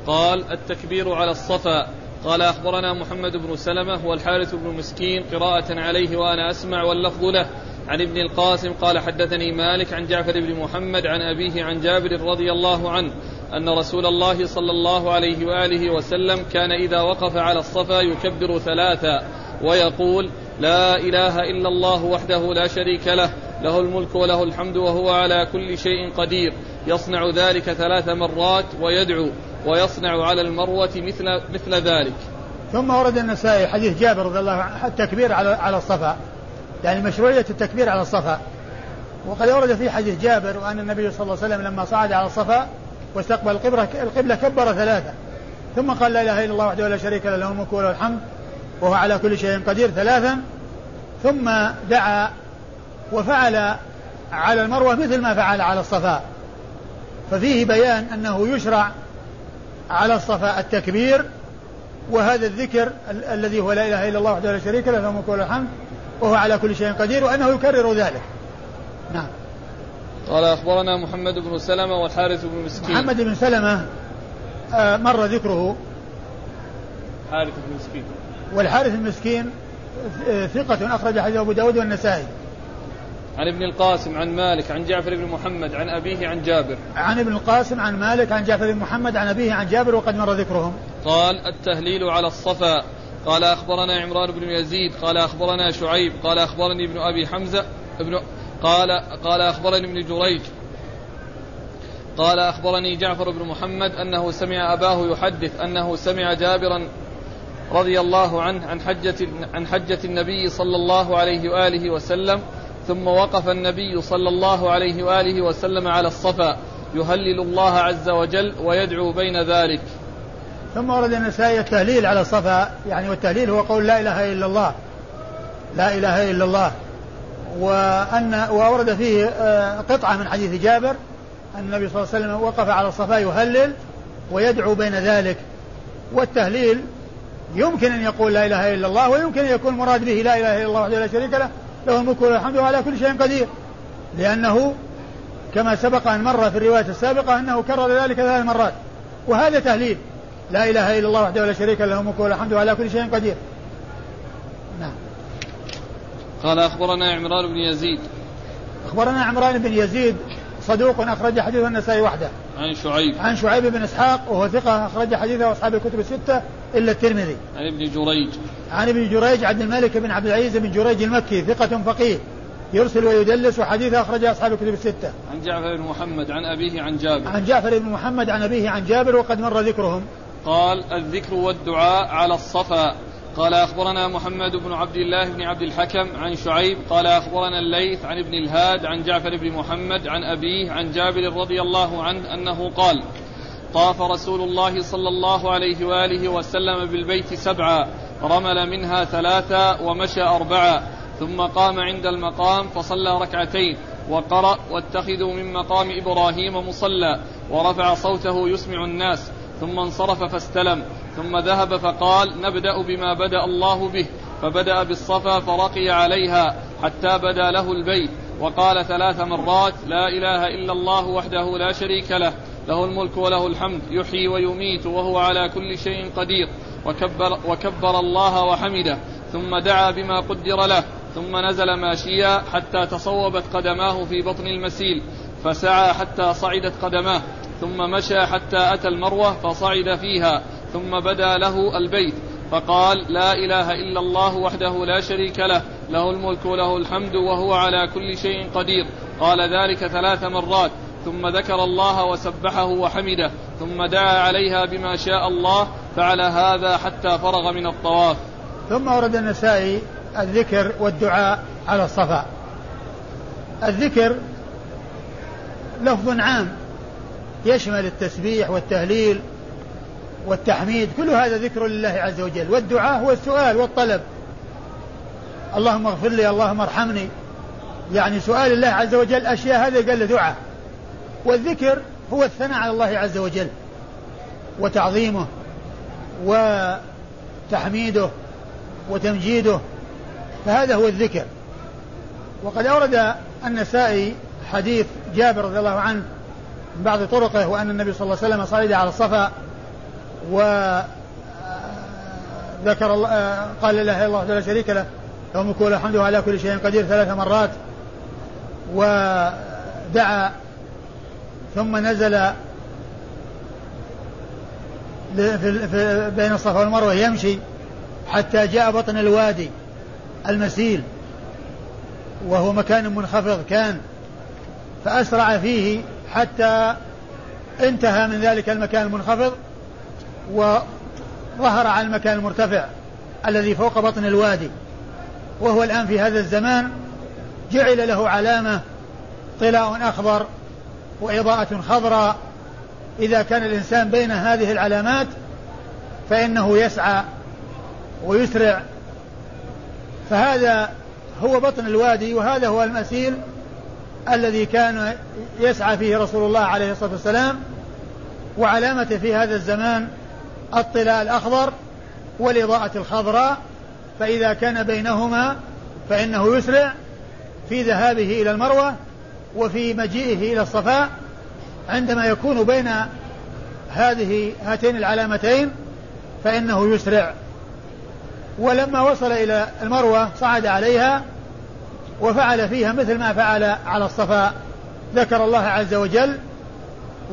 قال التكبير على الصفا. قال أخبرنا محمد بن سلمة والحارث بن مسكين قراءة عليه وأنا أسمع واللفظ له. عن ابن القاسم قال حدثني مالك عن جعفر بن محمد عن أبيه عن جابر رضي الله عنه أن رسول الله صلى الله عليه وآله وسلم كان إذا وقف على الصفا يكبر ثلاثا ويقول لا إله إلا الله وحده لا شريك له له الملك وله الحمد وهو على كل شيء قدير. يصنع ذلك ثلاث مرات ويدعو ويصنع على المروة مثل مثل ذلك. ثم ورد النسائي حديث جابر رضي الله عنه التكبير على على الصفا. يعني مشروعية التكبير على الصفا. وقد ورد في حديث جابر وأن النبي صلى الله عليه وسلم لما صعد على الصفا واستقبل القبلة القبلة كبر ثلاثة. ثم قال لا إله إلا الله وحده لا شريك له له الملك وله الحمد. وهو على كل شيء قدير ثلاثا ثم دعا وفعل على المروة مثل ما فعل على الصفا. ففيه بيان أنه يشرع على الصفا التكبير وهذا الذكر ال- الذي هو لا إله إلا الله وحده لا شريك له له الملك وله الحمد وهو على كل شيء قدير وأنه يكرر ذلك. نعم. قال أخبرنا محمد بن سلمة والحارث بن مسكين. محمد بن سلمة آه، مر ذكره. حارث بن مسكين. والحارث المسكين ثقة أخرج حديث أبو داود والنسائي. عن ابن القاسم عن مالك عن جعفر بن محمد عن أبيه عن جابر. عن ابن القاسم عن مالك عن جعفر بن محمد عن أبيه عن جابر وقد مر ذكرهم. قال التهليل على الصفا. قال أخبرنا عمران بن يزيد قال أخبرنا شعيب قال أخبرني ابن أبي حمزة ابن قال قال أخبرني ابن جريج. قال أخبرني جعفر بن محمد أنه سمع أباه يحدث أنه سمع جابرا رضي الله عنه عن حجة عن حجة النبي صلى الله عليه وآله وسلم ثم وقف النبي صلى الله عليه وآله وسلم على الصفا يهلل الله عز وجل ويدعو بين ذلك. ثم ورد النسائي التهليل على الصفا يعني والتهليل هو قول لا إله إلا الله. لا إله إلا الله. وأن وأورد فيه آه، قطعة من حديث جابر أن النبي صلى الله عليه وسلم وقف على الصفا يهلل ويدعو بين ذلك. والتهليل يمكن أن يقول لا إله إلا الله ويمكن أن يكون المراد به لا إله إلا الله وحده لا شريك له له الملك وله الحمد وعلى كل شيء قدير. لأنه كما سبق أن مر في الرواية السابقة أنه كرر ذلك ثلاث مرات. وهذا تهليل. لا إله إلا الله وحده لا شريك له له الملك وله الحمد وعلى كل شيء قدير. نعم. قال أخبرنا عمران بن يزيد. أخبرنا عمران بن يزيد صدوق أخرج حديث النسائي وحده. عن شعيب. عن شعيب بن إسحاق وهو ثقة أخرج حديثه أصحاب الكتب الستة إلا الترمذي. عن ابن جريج. عن ابن جريج عبد الملك بن عبد العزيز بن جريج المكي ثقة فقيه يرسل ويدلس وحديثه أخرجه أصحاب الكتب الستة. عن جعفر بن محمد عن أبيه عن جابر. عن جعفر بن محمد عن أبيه عن جابر وقد مر ذكرهم. قال الذكر والدعاء على الصفا. قال أخبرنا محمد بن عبد الله بن عبد الحكم عن شعيب قال أخبرنا الليث عن ابن الهاد عن جعفر بن محمد عن أبيه عن جابر رضي الله عنه أنه قال طاف رسول الله صلى الله عليه وآله وسلم بالبيت سبعا رمل منها ثلاثا ومشى أربعا ثم قام عند المقام فصلى ركعتين وقرأ واتخذوا من مقام إبراهيم مصلى ورفع صوته يسمع الناس ثم انصرف فاستلم. ثم ذهب فقال نبدأ بما بدأ الله به فبدأ بالصفا فرقي عليها حتى بدا له البيت وقال ثلاث مرات لا إله إلا الله وحده لا شريك له له الملك وله الحمد يحيي ويميت وهو على كل شيء قدير وكبر, وكبر الله وحمده ثم دعا بما قدر له ثم نزل ماشيا حتى تصوبت قدماه في بطن المسيل فسعى حتى صعدت قدماه ثم مشى حتى أتى المروة فصعد فيها ثم بدا له البيت. فقال لا إله إلا الله وحده لا شريك له له الملك وله الحمد وهو على كل شيء قدير. قال ذلك ثلاث مرات. ثم ذكر الله وسبحه وحمده ثم دعا عليها بما شاء الله فعل هذا حتى فرغ من الطواف. ثم ورد النسائي الذكر والدعاء على الصفا. الذكر لفظ عام يشمل التسبيح والتهليل والتحميد كل هذا ذكر لله عز وجل. والدعاء هو السؤال والطلب. اللهم اغفر لي اللهم ارحمني. يعني سؤال الله عز وجل أشياء هذا قال دعاء. والذكر هو الثناء على الله عز وجل. وتعظيمه وتحميده وتمجيده. فهذا هو الذكر. وقد أورد النسائي حديث جابر رضي الله عنه من بعض طرقه وأن النبي صلى الله عليه وسلم صعد على الصفا و ذكر الله قال لا إله إلا الله لا شريك له له الملك وله الحمد على كل شيء قدير ثلاث مرات. ودعا ثم نزل في بين الصفا والمروة يمشي حتى جاء بطن الوادي المسيل وهو مكان منخفض كان فأسرع فيه حتى انتهى من ذلك المكان المنخفض. وظهر على المكان المرتفع الذي فوق بطن الوادي وهو الآن في هذا الزمان جعل له علامة طلاء أخضر وإضاءة خضراء. إذا كان الإنسان بين هذه العلامات فإنه يسعى ويسرع. فهذا هو بطن الوادي وهذا هو المسيل الذي كان يسعى فيه رسول الله عليه الصلاة والسلام. وعلامته في هذا الزمان الطلاء الأخضر والإضاءة الخضراء فإذا كان بينهما فإنه يسرع في ذهابه إلى المروة وفي مجيئه إلى الصفاء عندما يكون بين هذه هاتين العلامتين فإنه يسرع. ولما وصل إلى المروة صعد عليها وفعل فيها مثل ما فعل على الصفا ذكر الله عز وجل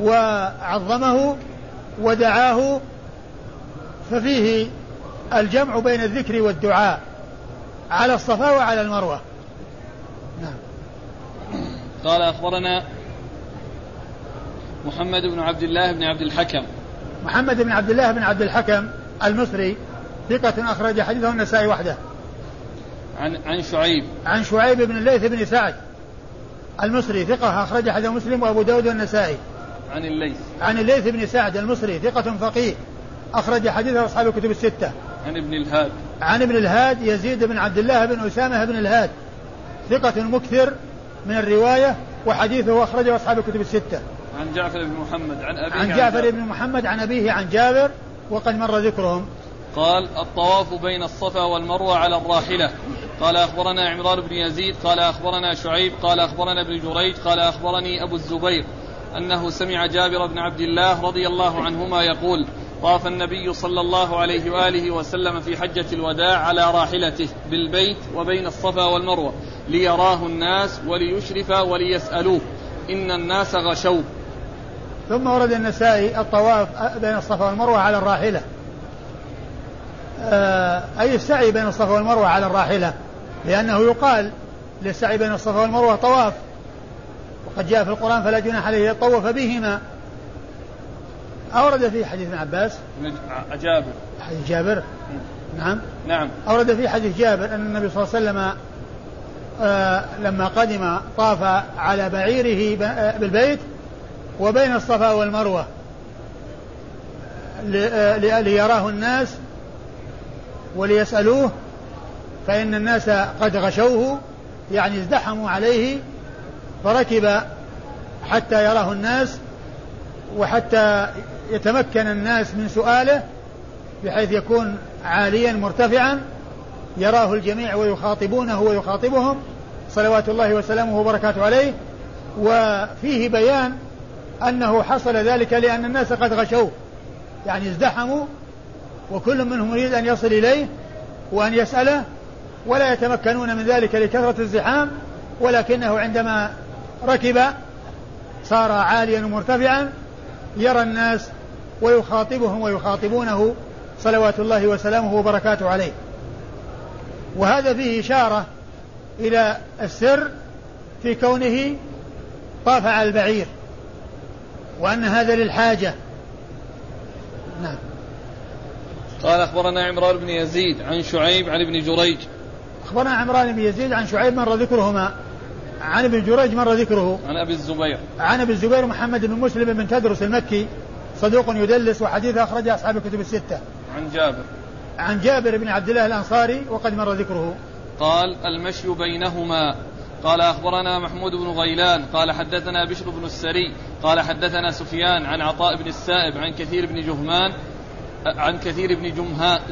وعظمه ودعاه ففيه الجمع بين الذكر والدعاء على الصفا وعلى المروة. نعم. قال أخبرنا محمد بن عبد الله بن عبد الحكم. محمد بن عبد الله بن عبد الحكم المصري ثقة أخرج حديثه النسائي وحده. عن عن شعيب. عن شعيب بن الليث بن سعد المصري ثقة أخرج حديثه مسلم وأبو داود والنسائي عن الليث. عن الليث بن سعد المصري ثقة فقيه. أخرج حديثه أصحاب الكتب الستة. عن ابن الهاد. عن ابن الهاد يزيد بن عبد الله بن أسامة بن الهاد. ثقة مكثر من الرواية وحديثه أخرجه أصحاب الكتب الستة. عن جعفر بن محمد عن أبيه عن جعفر بن محمد عن أبيه عن جابر وقد مر ذكرهم. قال الطواف بين الصفا والمروة على الراحلة. قال أخبرنا عمران بن يزيد قال أخبرنا شعيب قال أخبرنا ابن جريج قال أخبرني أبو الزبير أنه سمع جابر بن عبد الله رضي الله عنهما يقول طاف النبي صلى الله عليه وآله وسلم في حجة الوداع على راحلته بالبيت وبين الصفا والمروة ليراه الناس وليشرف وليسألوه. إن الناس غشوه ثم ورد النسائي الطواف بين الصفا والمروة على الراحلة. آه، أي السعي بين الصفا والمروة على الراحلة؟ لأنه يقال للسعي بين الصفا والمروة طواف. وقد جاء في القرآن فلا جناح عليه يطوف بهما. أورد فيه حديث ابن عباس. جابر. حديث جابر. نعم. نعم. أورد فيه حديث جابر أن النبي صلى الله عليه وسلم آه لما قدم طاف على بعيره آه، بالبيت وبين الصفا والمروة آه، ليراه الناس وليسألوه فإن الناس قد غشوه يعني ازدحموا عليه فركب حتى يراه الناس وحتى يتمكن الناس من سؤاله بحيث يكون عاليا مرتفعا يراه الجميع ويخاطبونه ويخاطبهم صلوات الله وسلامه وبركاته عليه. وفيه بيان أنه حصل ذلك لأن الناس قد غشوه. يعني ازدحموا وكل منهم يريد أن يصل إليه وأن يسأله ولا يتمكنون من ذلك لكثرة الزحام ولكنه عندما ركب صار عاليا ومرتفعا يرى الناس ويخاطبهم ويخاطبونه صلوات الله وسلامه وبركاته عليه. وهذا فيه إشارة إلى السر في كونه طاف على البعير وأن هذا للحاجة. نعم. قال أخبرنا عمران بن يزيد عن شعيب عن ابن جريج. أخبرنا عمران بن يزيد عن شعيب مر ذكرهما. عن ابن جريج مر ذكره. عن أبي الزبير. عن أبي الزبير محمد بن مسلم بن تدرس المكي صدوق يدلس وحديثه أخرجه أصحاب الكتب الستة. عن جابر. عن جابر بن عبد الله الأنصاري وقد مر ذكره. قال المشي بينهما. قال أخبرنا محمود بن غيلان. قال حدثنا بشر بن السري. قال حدثنا سفيان عن عطاء بن السائب عن كثير بن جهمان عن كثير بن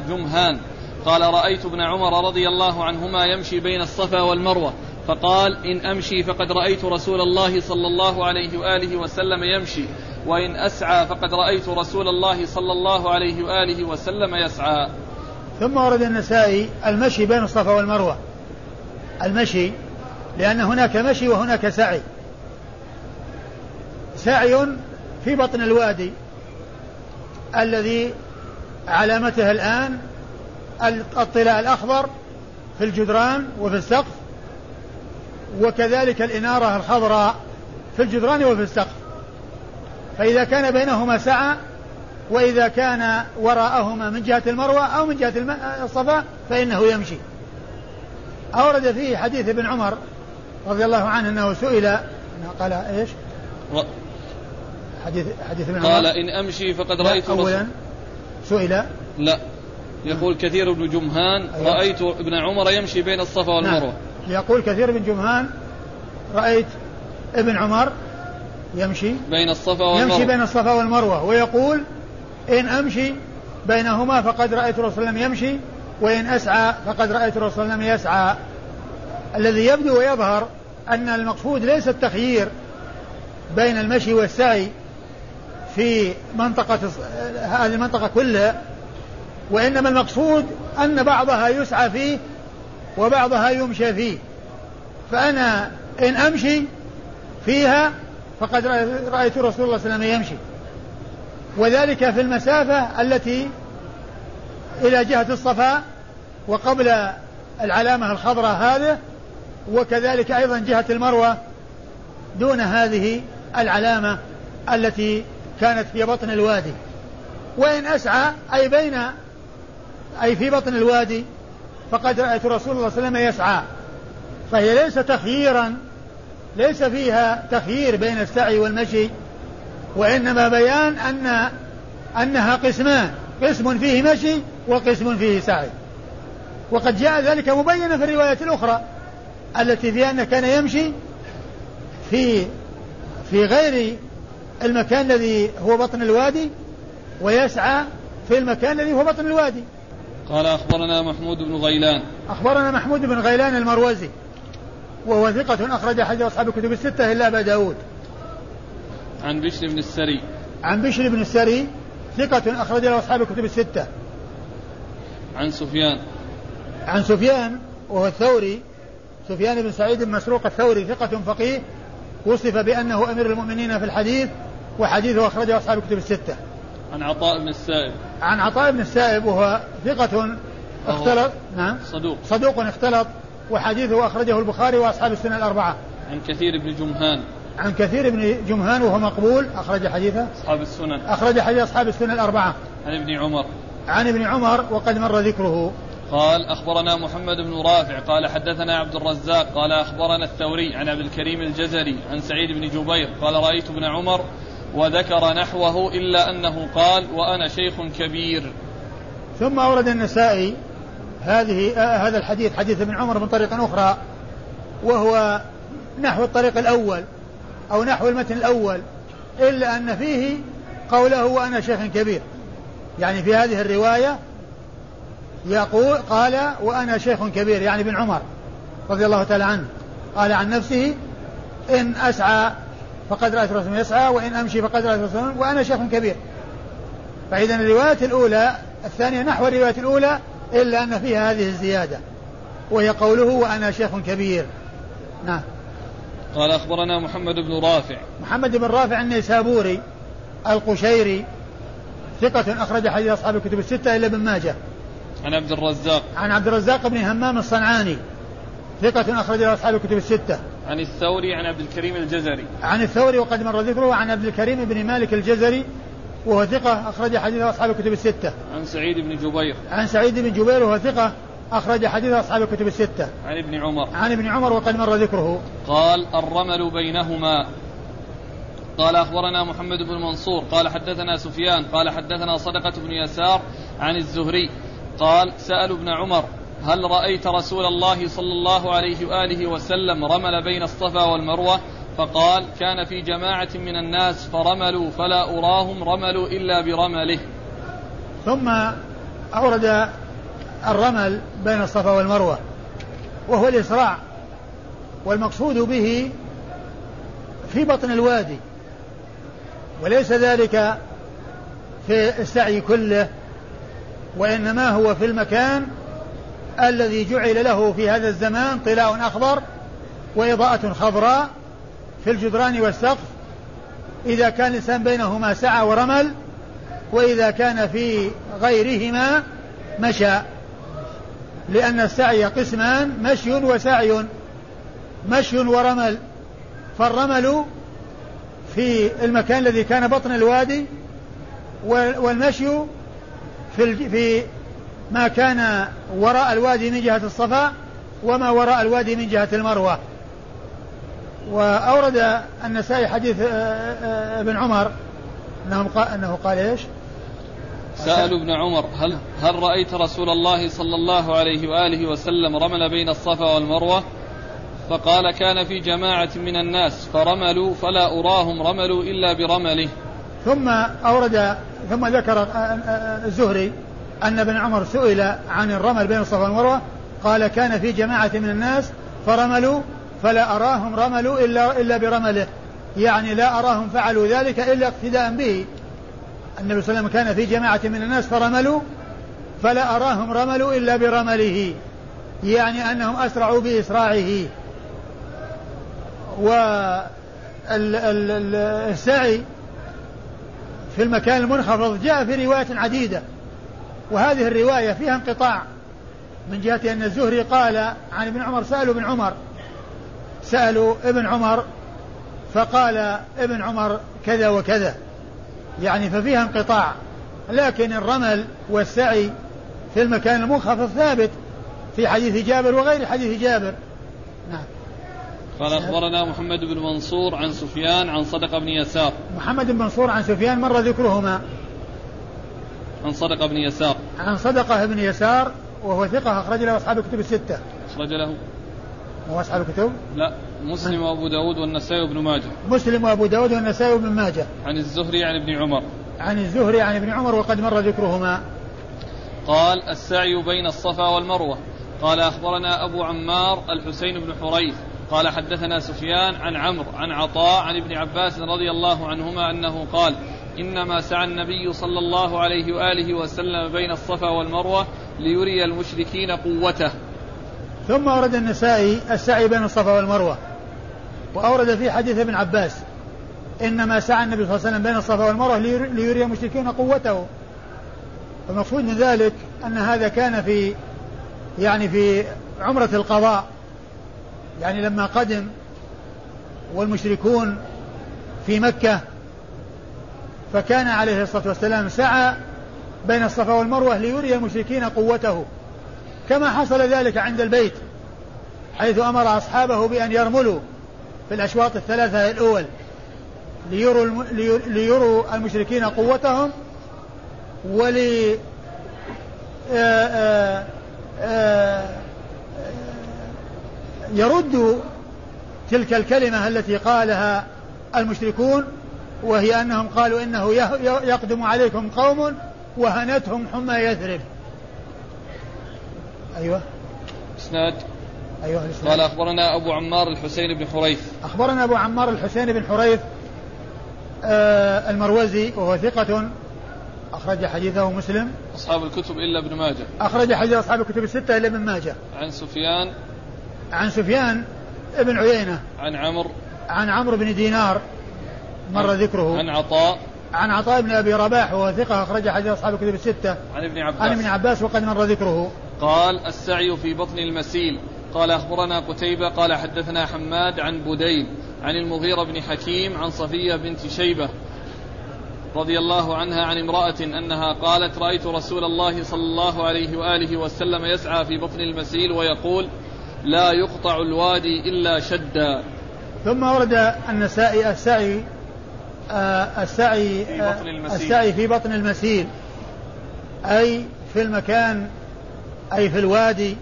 جمهان. قال رأيت ابن عمر رضي الله عنهما يمشي بين الصفا والمروة. فقال إن أمشي فقد رأيت رسول الله صلى الله عليه وآله وسلم يمشي وإن أسعى فقد رأيت رسول الله صلى الله عليه وآله وسلم يسعى. ثم ورد النسائي المشي بين الصفا والمروة. المشي لأن هناك مشي وهناك سعي. سعي في بطن الوادي الذي علامته الآن الطلاء الأخضر في الجدران وفي السقف وكذلك الإنارة الخضراء في الجدران وفي السقف. فإذا كان بينهما سعة وإذا كان وراءهما من جهة المروة أو من جهة الصفا فإنه يمشي. أورد فيه حديث ابن عمر رضي الله عنه أنه سئل قال إيش؟ حديث حديث ابن عمر؟ قال إن أمشي فقد رأيت أولا سئل. لا. يقول كثير بن جمهان أيوة. رأيت ابن عمر يمشي بين الصفا والمروة. نعم. يقول كثير بن جمهان رأيت ابن عمر يمشي بين الصفا والمروة. يمشي بين الصفا والمروة ويقول إن أمشي بينهما فقد رأيت الرسول صلى الله عليه وسلم يمشي وإن أسعى فقد رأيت الرسول صلى الله عليه وسلم يسعى. الذي يبدو ويظهر أن المقصود ليس التخيير بين المشي والسعي في منطقة هذه المنطقة كلها وإنما المقصود أن بعضها يسعى فيه وبعضها يمشى فيه. فأنا إن أمشي فيها فقد رأيت رسول الله صلى الله عليه وسلم يمشي. وذلك في المسافة التي إلى جهة الصفا وقبل العلامة الخضراء هذه وكذلك أيضا جهة المروة دون هذه العلامة التي كانت في بطن الوادي. وإن أسعى أي بين أي في بطن الوادي فقد رأيت رسول الله صلى الله عليه وسلم يسعى. فهي ليس تخييرا ليس فيها تخيير بين السعي والمشي وإنما بيان أن أنها قسمان قسم فيه مشي وقسم فيه سعي. وقد جاء ذلك مبينا في الرواية الأخرى التي فيها أنه كان يمشي في في غير المكان الذي هو بطن الوادي ويسعى في المكان الذي هو بطن الوادي. قال أخبرنا محمود بن غيلان. أخبرنا محمود بن غيلان المروزي. وهو ثقة أخرج حديث أصحاب الكتب الستة إلا أبا داود. عن بشر بن السري. عن بشر بن السري ثقة أخرج له أصحاب الكتب الستة. عن سفيان. عن سفيان وهو الثوري. سفيان بن سعيد بن مسروق الثوري ثقة فقيه. وصف بأنه أمير المؤمنين في الحديث وحديثه أخرجه أصحاب الكتب الستة. عن عطاء بن السائب. عن عطاء بن السائب وهو ثقة اختلط. نعم. صدوق. صدوق اختلط وحديثه أخرجه البخاري وأصحاب السنة الأربعة. عن كثير بن جمهان. عن كثير بن جمهان وهو مقبول أخرج حديثه. أصحاب السنن. أخرج حديث أصحاب السنة الأربعة. عن ابن عمر. عن ابن عمر وقد مر ذكره. قال أخبرنا محمد بن رافع. قال حدثنا عبد الرزاق. قال أخبرنا الثوري عن عبد الكريم الجزري عن سعيد بن جبير. قال رأيت ابن عمر وذكر نحوه إلا أنه قال وأنا شيخ كبير. ثم أورد النسائي هذه آه هذا الحديث حديث ابن عمر من طريق أخرى وهو نحو الطريق الأول أو نحو المتن الأول إلا أن فيه قوله وأنا شيخ كبير. يعني في هذه الرواية يقول قال وأنا شيخ كبير يعني ابن عمر رضي الله تعالى عنه. قال عن نفسه إن أسعى فقد رأيت رسول يسعى وإن أمشي فقد رأيت رسول وأنا شيخ كبير. فإذا الرواية الأولى الثانية نحو الرواية الأولى إلا أن فيها هذه الزيادة. وهي قوله وأنا شيخ كبير. نعم. قال أخبرنا محمد بن رافع. محمد بن رافع النيسابوري القشيري ثقة أخرج حديث أصحاب الكتب الستة إلا ابن ماجه. عن عبد الرزاق. عن عبد الرزاق بن همام الصنعاني ثقة أخرج أصحاب الكتب الستة. عن الثوري عن عبد الكريم الجزري. عن الثوري وقد مر ذكره عن عبد الكريم بن مالك الجزري وهو ثقة أخرج حديث أصحاب الكتب الستة. عن سعيد بن جبير. عن سعيد بن جبير وهو ثقة أخرج حديث أصحاب الكتب الستة. عن ابن عمر. عن ابن عمر وقد مر ذكره. قال الرمل بينهما قال أخبرنا محمد بن منصور قال حدثنا سفيان قال حدثنا صدقة بن يسار عن الزهري قال سألوا ابن عمر هل رأيت رسول الله صلى الله عليه وآله وسلم رمل بين الصفا والمروة؟ فقال كان في جماعة من الناس فرملوا فلا أراهم رملوا إلا برمله. ثم أورد الرمل بين الصفا والمروة وهو الإسراع والمقصود به في بطن الوادي. وليس ذلك في السعي كله وإنما هو في المكان الذي جعل له في هذا الزمان طلاء أخضر وإضاءة خضراء في الجدران والسقف. إذا كان الإنسان بينهما سعى ورمل وإذا كان في غيرهما مشى. لأن السعي قسمان مشي وسعي مشي ورمل. فالرمل في المكان الذي كان بطن الوادي والمشي في في ما كان وراء الوادي من جهة الصفا وما وراء الوادي من جهة المروة. وأورد النسائي حديث آه، آه، ابن عمر أنه قال, أنه قال إيش؟ سألوا ابن عمر هل هل رأيت رسول الله صلى الله عليه وآله وسلم رمل بين الصفا والمروة؟ فقال كان في جماعة من الناس فرملوا فلا أراهم رملوا إلا برمله. ثم أورد ثم ذكر الزهري أن ابن عمر سئل عن الرمل بين الصفا والمروة قال كان في جماعة من الناس فرملوا فلا أراهم رملوا إلا إلا برمله. يعني لا أراهم فعلوا ذلك إلا اقتداء به. النبي صلى الله عليه وسلم كان في جماعة من الناس فرملوا فلا أراهم رملوا إلا برمله. يعني أنهم أسرعوا بإسراعه. والسعي في المكان المنخفض جاء في رواية عديدة. وهذه الرواية فيها انقطاع. من جهة أن الزهري قال عن ابن عمر سألوا ابن عمر. سألوا ابن عمر فقال ابن عمر كذا وكذا. يعني ففيها انقطاع. لكن الرمل والسعي في المكان المنخفض ثابت في حديث جابر وغير حديث جابر. نعم. قال أخبرنا محمد بن منصور عن سفيان عن صدق بن يسار. محمد بن منصور عن سفيان مر ذكرهما. عن صدق بن يسار. عن صدقة بن يسار وهو ثقة أخرج له أصحاب الكتب الستة. أخرج له. هو أصحاب الكتب؟ لا مسلم وأبو داود والنسائي وابن ماجه. مسلم وأبو داود والنسائي وابن ماجه. عن الزهري عن ابن عمر. عن الزهري عن ابن عمر وقد مر ذكرهما. قال السعي بين الصفا والمروة. قال أخبرنا أبو عمار الحسين بن حريث. قال حدثنا سفيان عن عمرو عن عطاء عن ابن عباس رضي الله عنهما أنه قال إنما سعى النبي صلى الله عليه وآله وسلم بين الصفا والمروة ليري المشركين قوته. ثم أورد النسائي السعي بين الصفا والمروة وأورد في حديث ابن عباس إنما سعى النبي صلى الله عليه وسلم بين الصفا والمروة ليري المشركين قوته. المقصود من ذلك أن هذا كان في يعني في عمرة القضاء يعني لما قدم والمشركون في مكة فكان عليه الصلاة والسلام سعى بين الصفا والمروة ليري المشركين قوته. كما حصل ذلك عند البيت حيث أمر أصحابه بأن يرملوا في الأشواط الثلاثة الأول ليروا, ليروا المشركين قوتهم ولي يردوا تلك الكلمة التي قالها المشركون وهي أنهم قالوا إنه يقدم عليكم قوم وهنتهم حمى يثرب. أيوة. إسناد. أيوة الإسناد قال أخبرنا أبو عمار الحسين بن حريث. أخبرنا أبو عمار الحسين بن حريث آه المروزي وهو ثقة أخرج حديثه مسلم. أصحاب الكتب إلا ابن ماجه. أخرج حديث أصحاب الكتب الستة إلا ابن ماجه. عن سفيان. عن سفيان ابن عيينة. عن عمرو. عن عمرو بن دينار. مر ذكره. عن عطاء. عن عطاء بن أبي رباح وهو ثقة اخرج حديث أصحاب الكتب الستة. عن ابن عباس. عن ابن عباس وقد مر ذكره. قال السعي في بطن المسيل. قال أخبرنا قتيبة قال حدثنا حماد عن بديل عن المغيرة بن حكيم عن صفية بنت شيبة رضي الله عنها عن امرأة أنها قالت رأيت رسول الله صلى الله عليه وآله وسلم يسعى في بطن المسيل ويقول لا يقطع الوادي إلا شدا. ثم ورد النسائي السعي السعي في بطن المسيل. السعي في بطن المسيل. أي في المكان أي في الوادي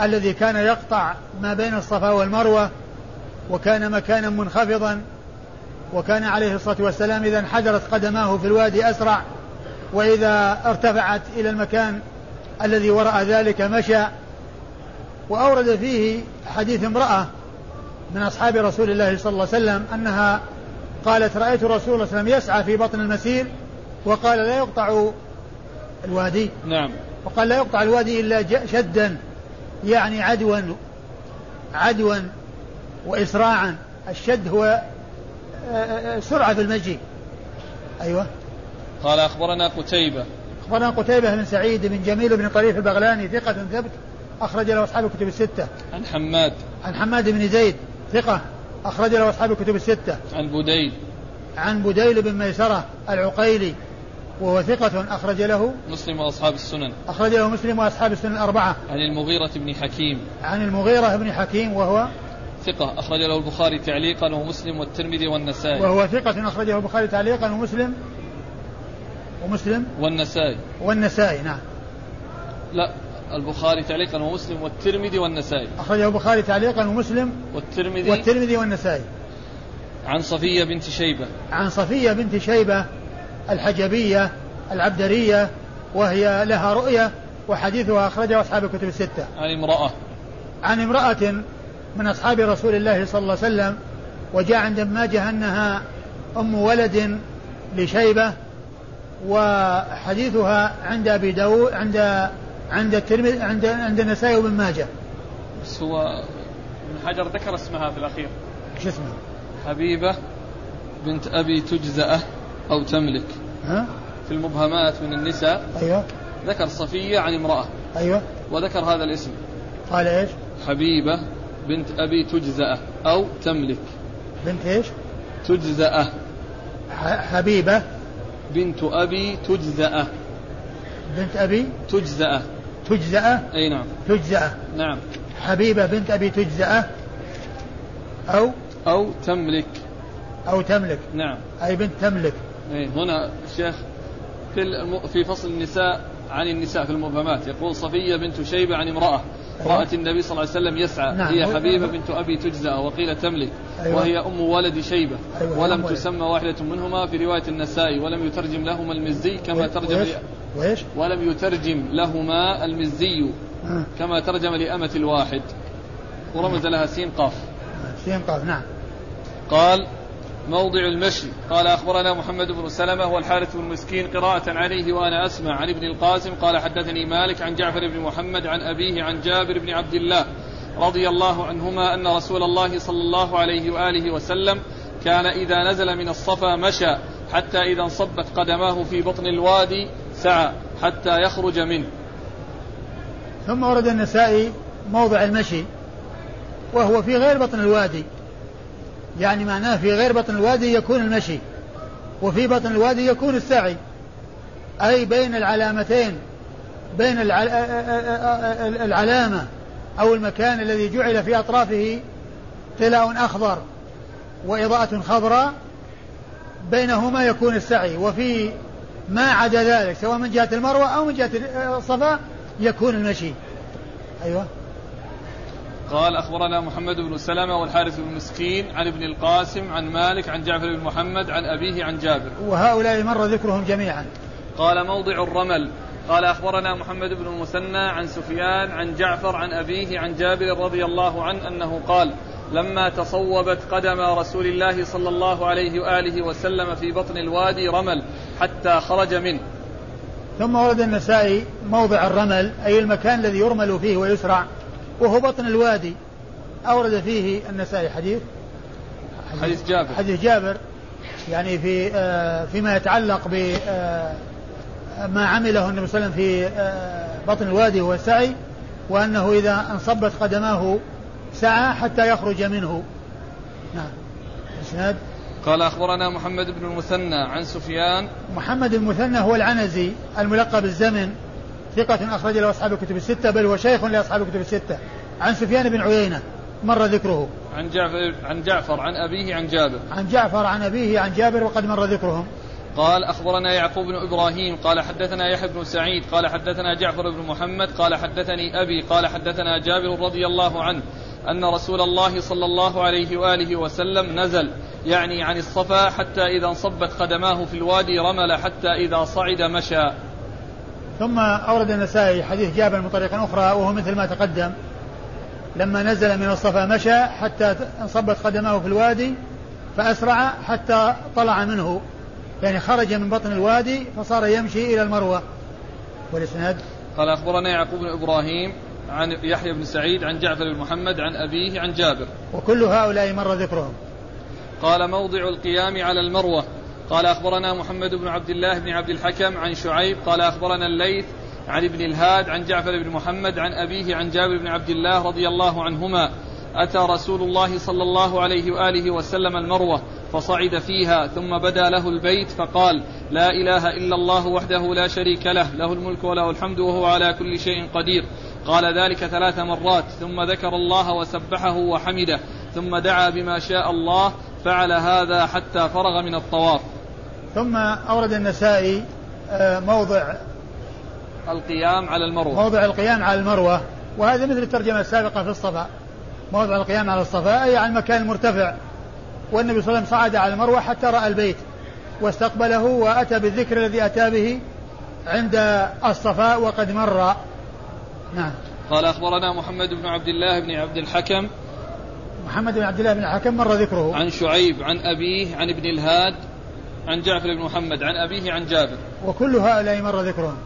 الذي كان يقطع ما بين الصفا والمروة وكان مكانا منخفضا وكان عليه الصلاة والسلام إذا انحدرت قدماه في الوادي أسرع وإذا ارتفعت إلى المكان الذي وراء ذلك مشى. وأورد فيه حديث امرأة من أصحاب رسول الله صلى الله عليه وسلم أنها قالت رأيت رسول الله صلى الله عليه وسلم يسعى في بطن المسير وقال لا يقطع الوادي. نعم. وقال لا يقطع الوادي إلا شدا يعني عدوا عدوا وإسراعا. الشد هو سرعة في المجيء. أيوة. قال أخبرنا قتيبة. أخبرنا قتيبة بن سعيد بن جميل بن طريف البغلاني ثقة ثبت أخرج له أصحاب الكتب الستة. عن حماد. عن حماد بن زيد ثقة. أخرج له أصحاب الكتب الستة. عن بديل. عن بديل بن ميسرة العقيلي وهو ثقة أخرج له. مسلم وأصحاب السنن. أخرج له مسلم وأصحاب السنن الأربعة. عن المغيرة بن حكيم. عن المغيرة بن حكيم وهو ثقة أخرج له البخاري تعليقا ومسلم والترمذي والنسائي. وهو ثقة أخرجه البخاري تعليقا ومسلم ومسلم والنسائي. والنسائي نعم. لا البخاري تعليقا ومسلم والترمذي والنسائي. أخرجه البخاري تعليقا ومسلم والترمذي. والترمذي والنسائي. عن صفية بنت شيبة. عن صفية بنت شيبة الحجبية العبدرية وهي لها رؤية وحديثها أخرجه أصحاب الكتب الستة. عن امرأة. عن امرأة من أصحاب رسول الله صلى الله عليه وسلم وجاء عند ابن ماجه أنها أم ولد لشيبة وحديثها عند أبي داود عند عند الترمذي عند عند النسائي وابن ماجه. بس هو ابن حجر ذكر اسمها في الأخير. إيش اسمها؟ حبيبة بنت أبي تجزأة أو تملك. ها؟ في المبهمات من النساء. أيوه. ذكر صفية عن امرأة. أيوه. وذكر هذا الاسم. قال إيش؟ حبيبة بنت أبي تجزأة أو تملك. بنت إيش؟ تجزأة. ح- حبيبة. بنت أبي تجزأة. بنت أبي؟ تجزأة. تجزأة؟ أي نعم. تجزأة. نعم. حبيبة بنت أبي تجزأة؟ أو؟ أو تملك. أو تملك. نعم. أي بنت تملك. أي هنا الشيخ في. في فصل النساء عن النساء في المبهمات يقول صفية بنت شيبة عن امرأة. رأت النبي صلى الله عليه وسلم يسعى نعم. هي حبيبة بنت أبي تجزأ وقيل تملك أيوة. وهي أم ولد شيبة أيوة، ولم ولد. تسمى واحدة منهما في رواية النسائي ولم يترجم لهما المزي كما؟ ترجم وإيش؟ ل... وإيش؟ ولم يترجم لهما المزي آه. كما ترجم لأمة الواحد ورمز لها سين قاف سين قاف نعم قال موضع المشي. قال أخبرنا محمد بن سلمة والحارث بن مسكين قراءة عليه وأنا أسمع. عن ابن القاسم قال حدثني مالك عن جعفر بن محمد عن أبيه عن جابر بن عبد الله رضي الله عنهما أن رسول الله صلى الله عليه وآله وسلم كان إذا نزل من الصفا مشى حتى إذا انصبت قدماه في بطن الوادي سعى حتى يخرج منه. ثم ورد النسائي موضع المشي وهو في غير بطن الوادي. يعني معناه في غير بطن الوادي يكون المشي وفي بطن الوادي يكون السعي. أي بين العلامتين بين العل... العلامة أو المكان الذي جعل في أطرافه طلاء أخضر وإضاءة خضراء بينهما يكون السعي. وفي ما عدا ذلك سواء من جهة المروة أو من جهة الصفا يكون المشي. أيوه. قال أخبرنا محمد بن سلمة والحارث بن مسكين عن ابن القاسم عن مالك عن جعفر بن محمد عن أبيه عن جابر. وهؤلاء مر ذكرهم جميعا. قال موضع الرمل. قال أخبرنا محمد بن المثنى عن سفيان عن جعفر عن أبيه عن جابر رضي الله عنه أنه قال لما تصوبت قدم رسول الله صلى الله عليه وآله وسلم في بطن الوادي رمل حتى خرج منه. ثم ورد النسائي موضع الرمل أي المكان الذي يرمل فيه ويسرع. وهو بطن الوادي. أورد فيه النسائي حديث. حديث جابر. حديث جابر. يعني في آه فيما يتعلق ب آه ما عمله النبي صلى الله عليه وسلم في آه بطن الوادي هو السعي وأنه إذا انصبت قدماه سعى حتى يخرج منه. نعم. إسناد. قال أخبرنا محمد بن المثنى عن سفيان. محمد المثنى هو العنزي الملقب الزمن. ثقة أخرج له أصحاب الكتب الستة بل هو شيخ لأصحاب الكتب الستة. عن سفيان بن عيينة مر ذكره. عن جعفر عن جعفر عن أبيه عن جابر. عن جعفر عن أبيه عن جابر وقد مر ذكرهم. قال أخبرنا يعقوب بن إبراهيم قال حدثنا يحيى بن سعيد قال حدثنا جعفر بن محمد قال حدثني أبي قال حدثنا جابر رضي الله عنه أن رسول الله صلى الله عليه وآله وسلم نزل يعني عن الصفا حتى إذا انصبت قدماه في الوادي رمل حتى إذا صعد مشى. ثم أورد النسائي حديث جابر من طريق أخرى وهو مثل ما تقدم. لما نزل من الصفا مشى حتى انصبت قدماه في الوادي فأسرع حتى طلع منه. يعني خرج من بطن الوادي فصار يمشي إلى المروة. والإسناد؟ قال أخبرنا يعقوب بن إبراهيم عن يحيى بن سعيد عن جعفر بن محمد عن أبيه عن جابر. وكل هؤلاء مر ذكرهم. قال موضع القيام على المروة. قال أخبرنا محمد بن عبد الله بن عبد الحكم عن شعيب قال أخبرنا الليث عن ابن الهاد عن جعفر بن محمد عن أبيه عن جابر بن عبد الله رضي الله عنهما أتى رسول الله صلى الله عليه وآله وسلم المروة فصعد فيها ثم بدا له البيت فقال لا إله إلا الله وحده لا شريك له له الملك وله الحمد وهو على كل شيء قدير. قال ذلك ثلاث مرات ثم ذكر الله وسبحه وحمده ثم دعا بما شاء الله فعل هذا حتى فرغ من الطواف. ثم أورد النسائي موضع القيام على المروة. موضع القيام على المروة. وهذا مثل الترجمة السابقة في الصفا. موضع القيام على الصفا أي على المكان المرتفع. والنبي صلى الله عليه وسلم صعد على المروة حتى رأى البيت واستقبله وأتى بالذكر الذي أتى به عند الصفاء وقد مر. نعم. قال أخبرنا محمد بن عبد الله بن عبد الحكم محمد بن عبد الله بن الحكم مر ذكره. عن شعيب عن أبيه عن ابن الهاد عن جعفر بن محمد عن أبيه عن جابر. وكل هؤلاء مر ذكرهم.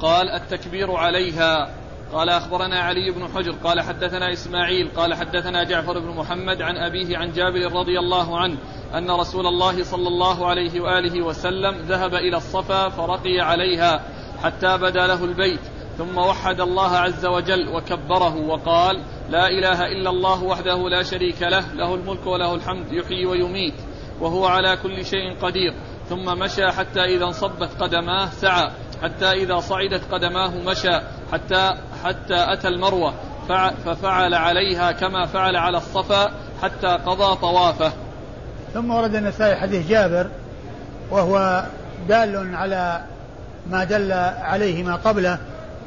قال التكبير عليها. قال أخبرنا علي بن حجر. قال حدثنا إسماعيل. قال حدثنا جعفر بن محمد عن أبيه عن جابر رضي الله عنه أن رسول الله صلى الله عليه وآله وسلم ذهب إلى الصفا فرقي عليها حتى بدا له البيت ثم وحد الله عز وجل وكبره وقال لا إله إلا الله وحده لا شريك له له الملك وله الحمد يحيي ويميت. وهو على كل شيء قدير. ثم مشى حتى إذا انصبت قدماه سعى حتى إذا صعدت قدماه مشى حتى حتى أتى المروة. ففعل عليها كما فعل على الصفا حتى قضى طوافه. ثم ورد النسائي حديث جابر وهو دال على ما دل عليه ما قبله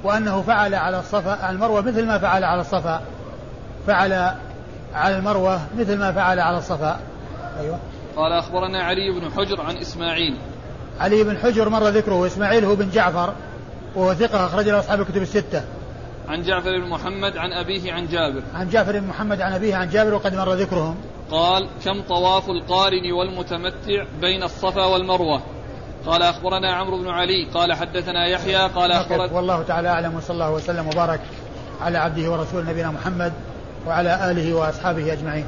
وأنه فعل على الصفا على المروة مثل ما فعل على الصفا. فعل على المروة مثل ما فعل على الصفا. أيوة. قال أخبرنا علي بن حجر عن إسماعيل. علي بن حجر مر ذكره إسماعيل هو بن جعفر وهو ثقة أخرج له أصحاب الكتب الستة. عن جعفر بن محمد عن أبيه عن جابر. عن جعفر بن محمد عن أبيه عن جابر وقد مر ذكرهم. قال كم طواف القارن والمتمتع بين الصفا والمروة؟ قال أخبرنا عمرو بن علي. قال حدثنا يحيى. قال أخبرنا والله تعالى أعلم وصلى الله وسلم وبارك على عبده ورسوله نبينا محمد وعلى آله وأصحابه أجمعين.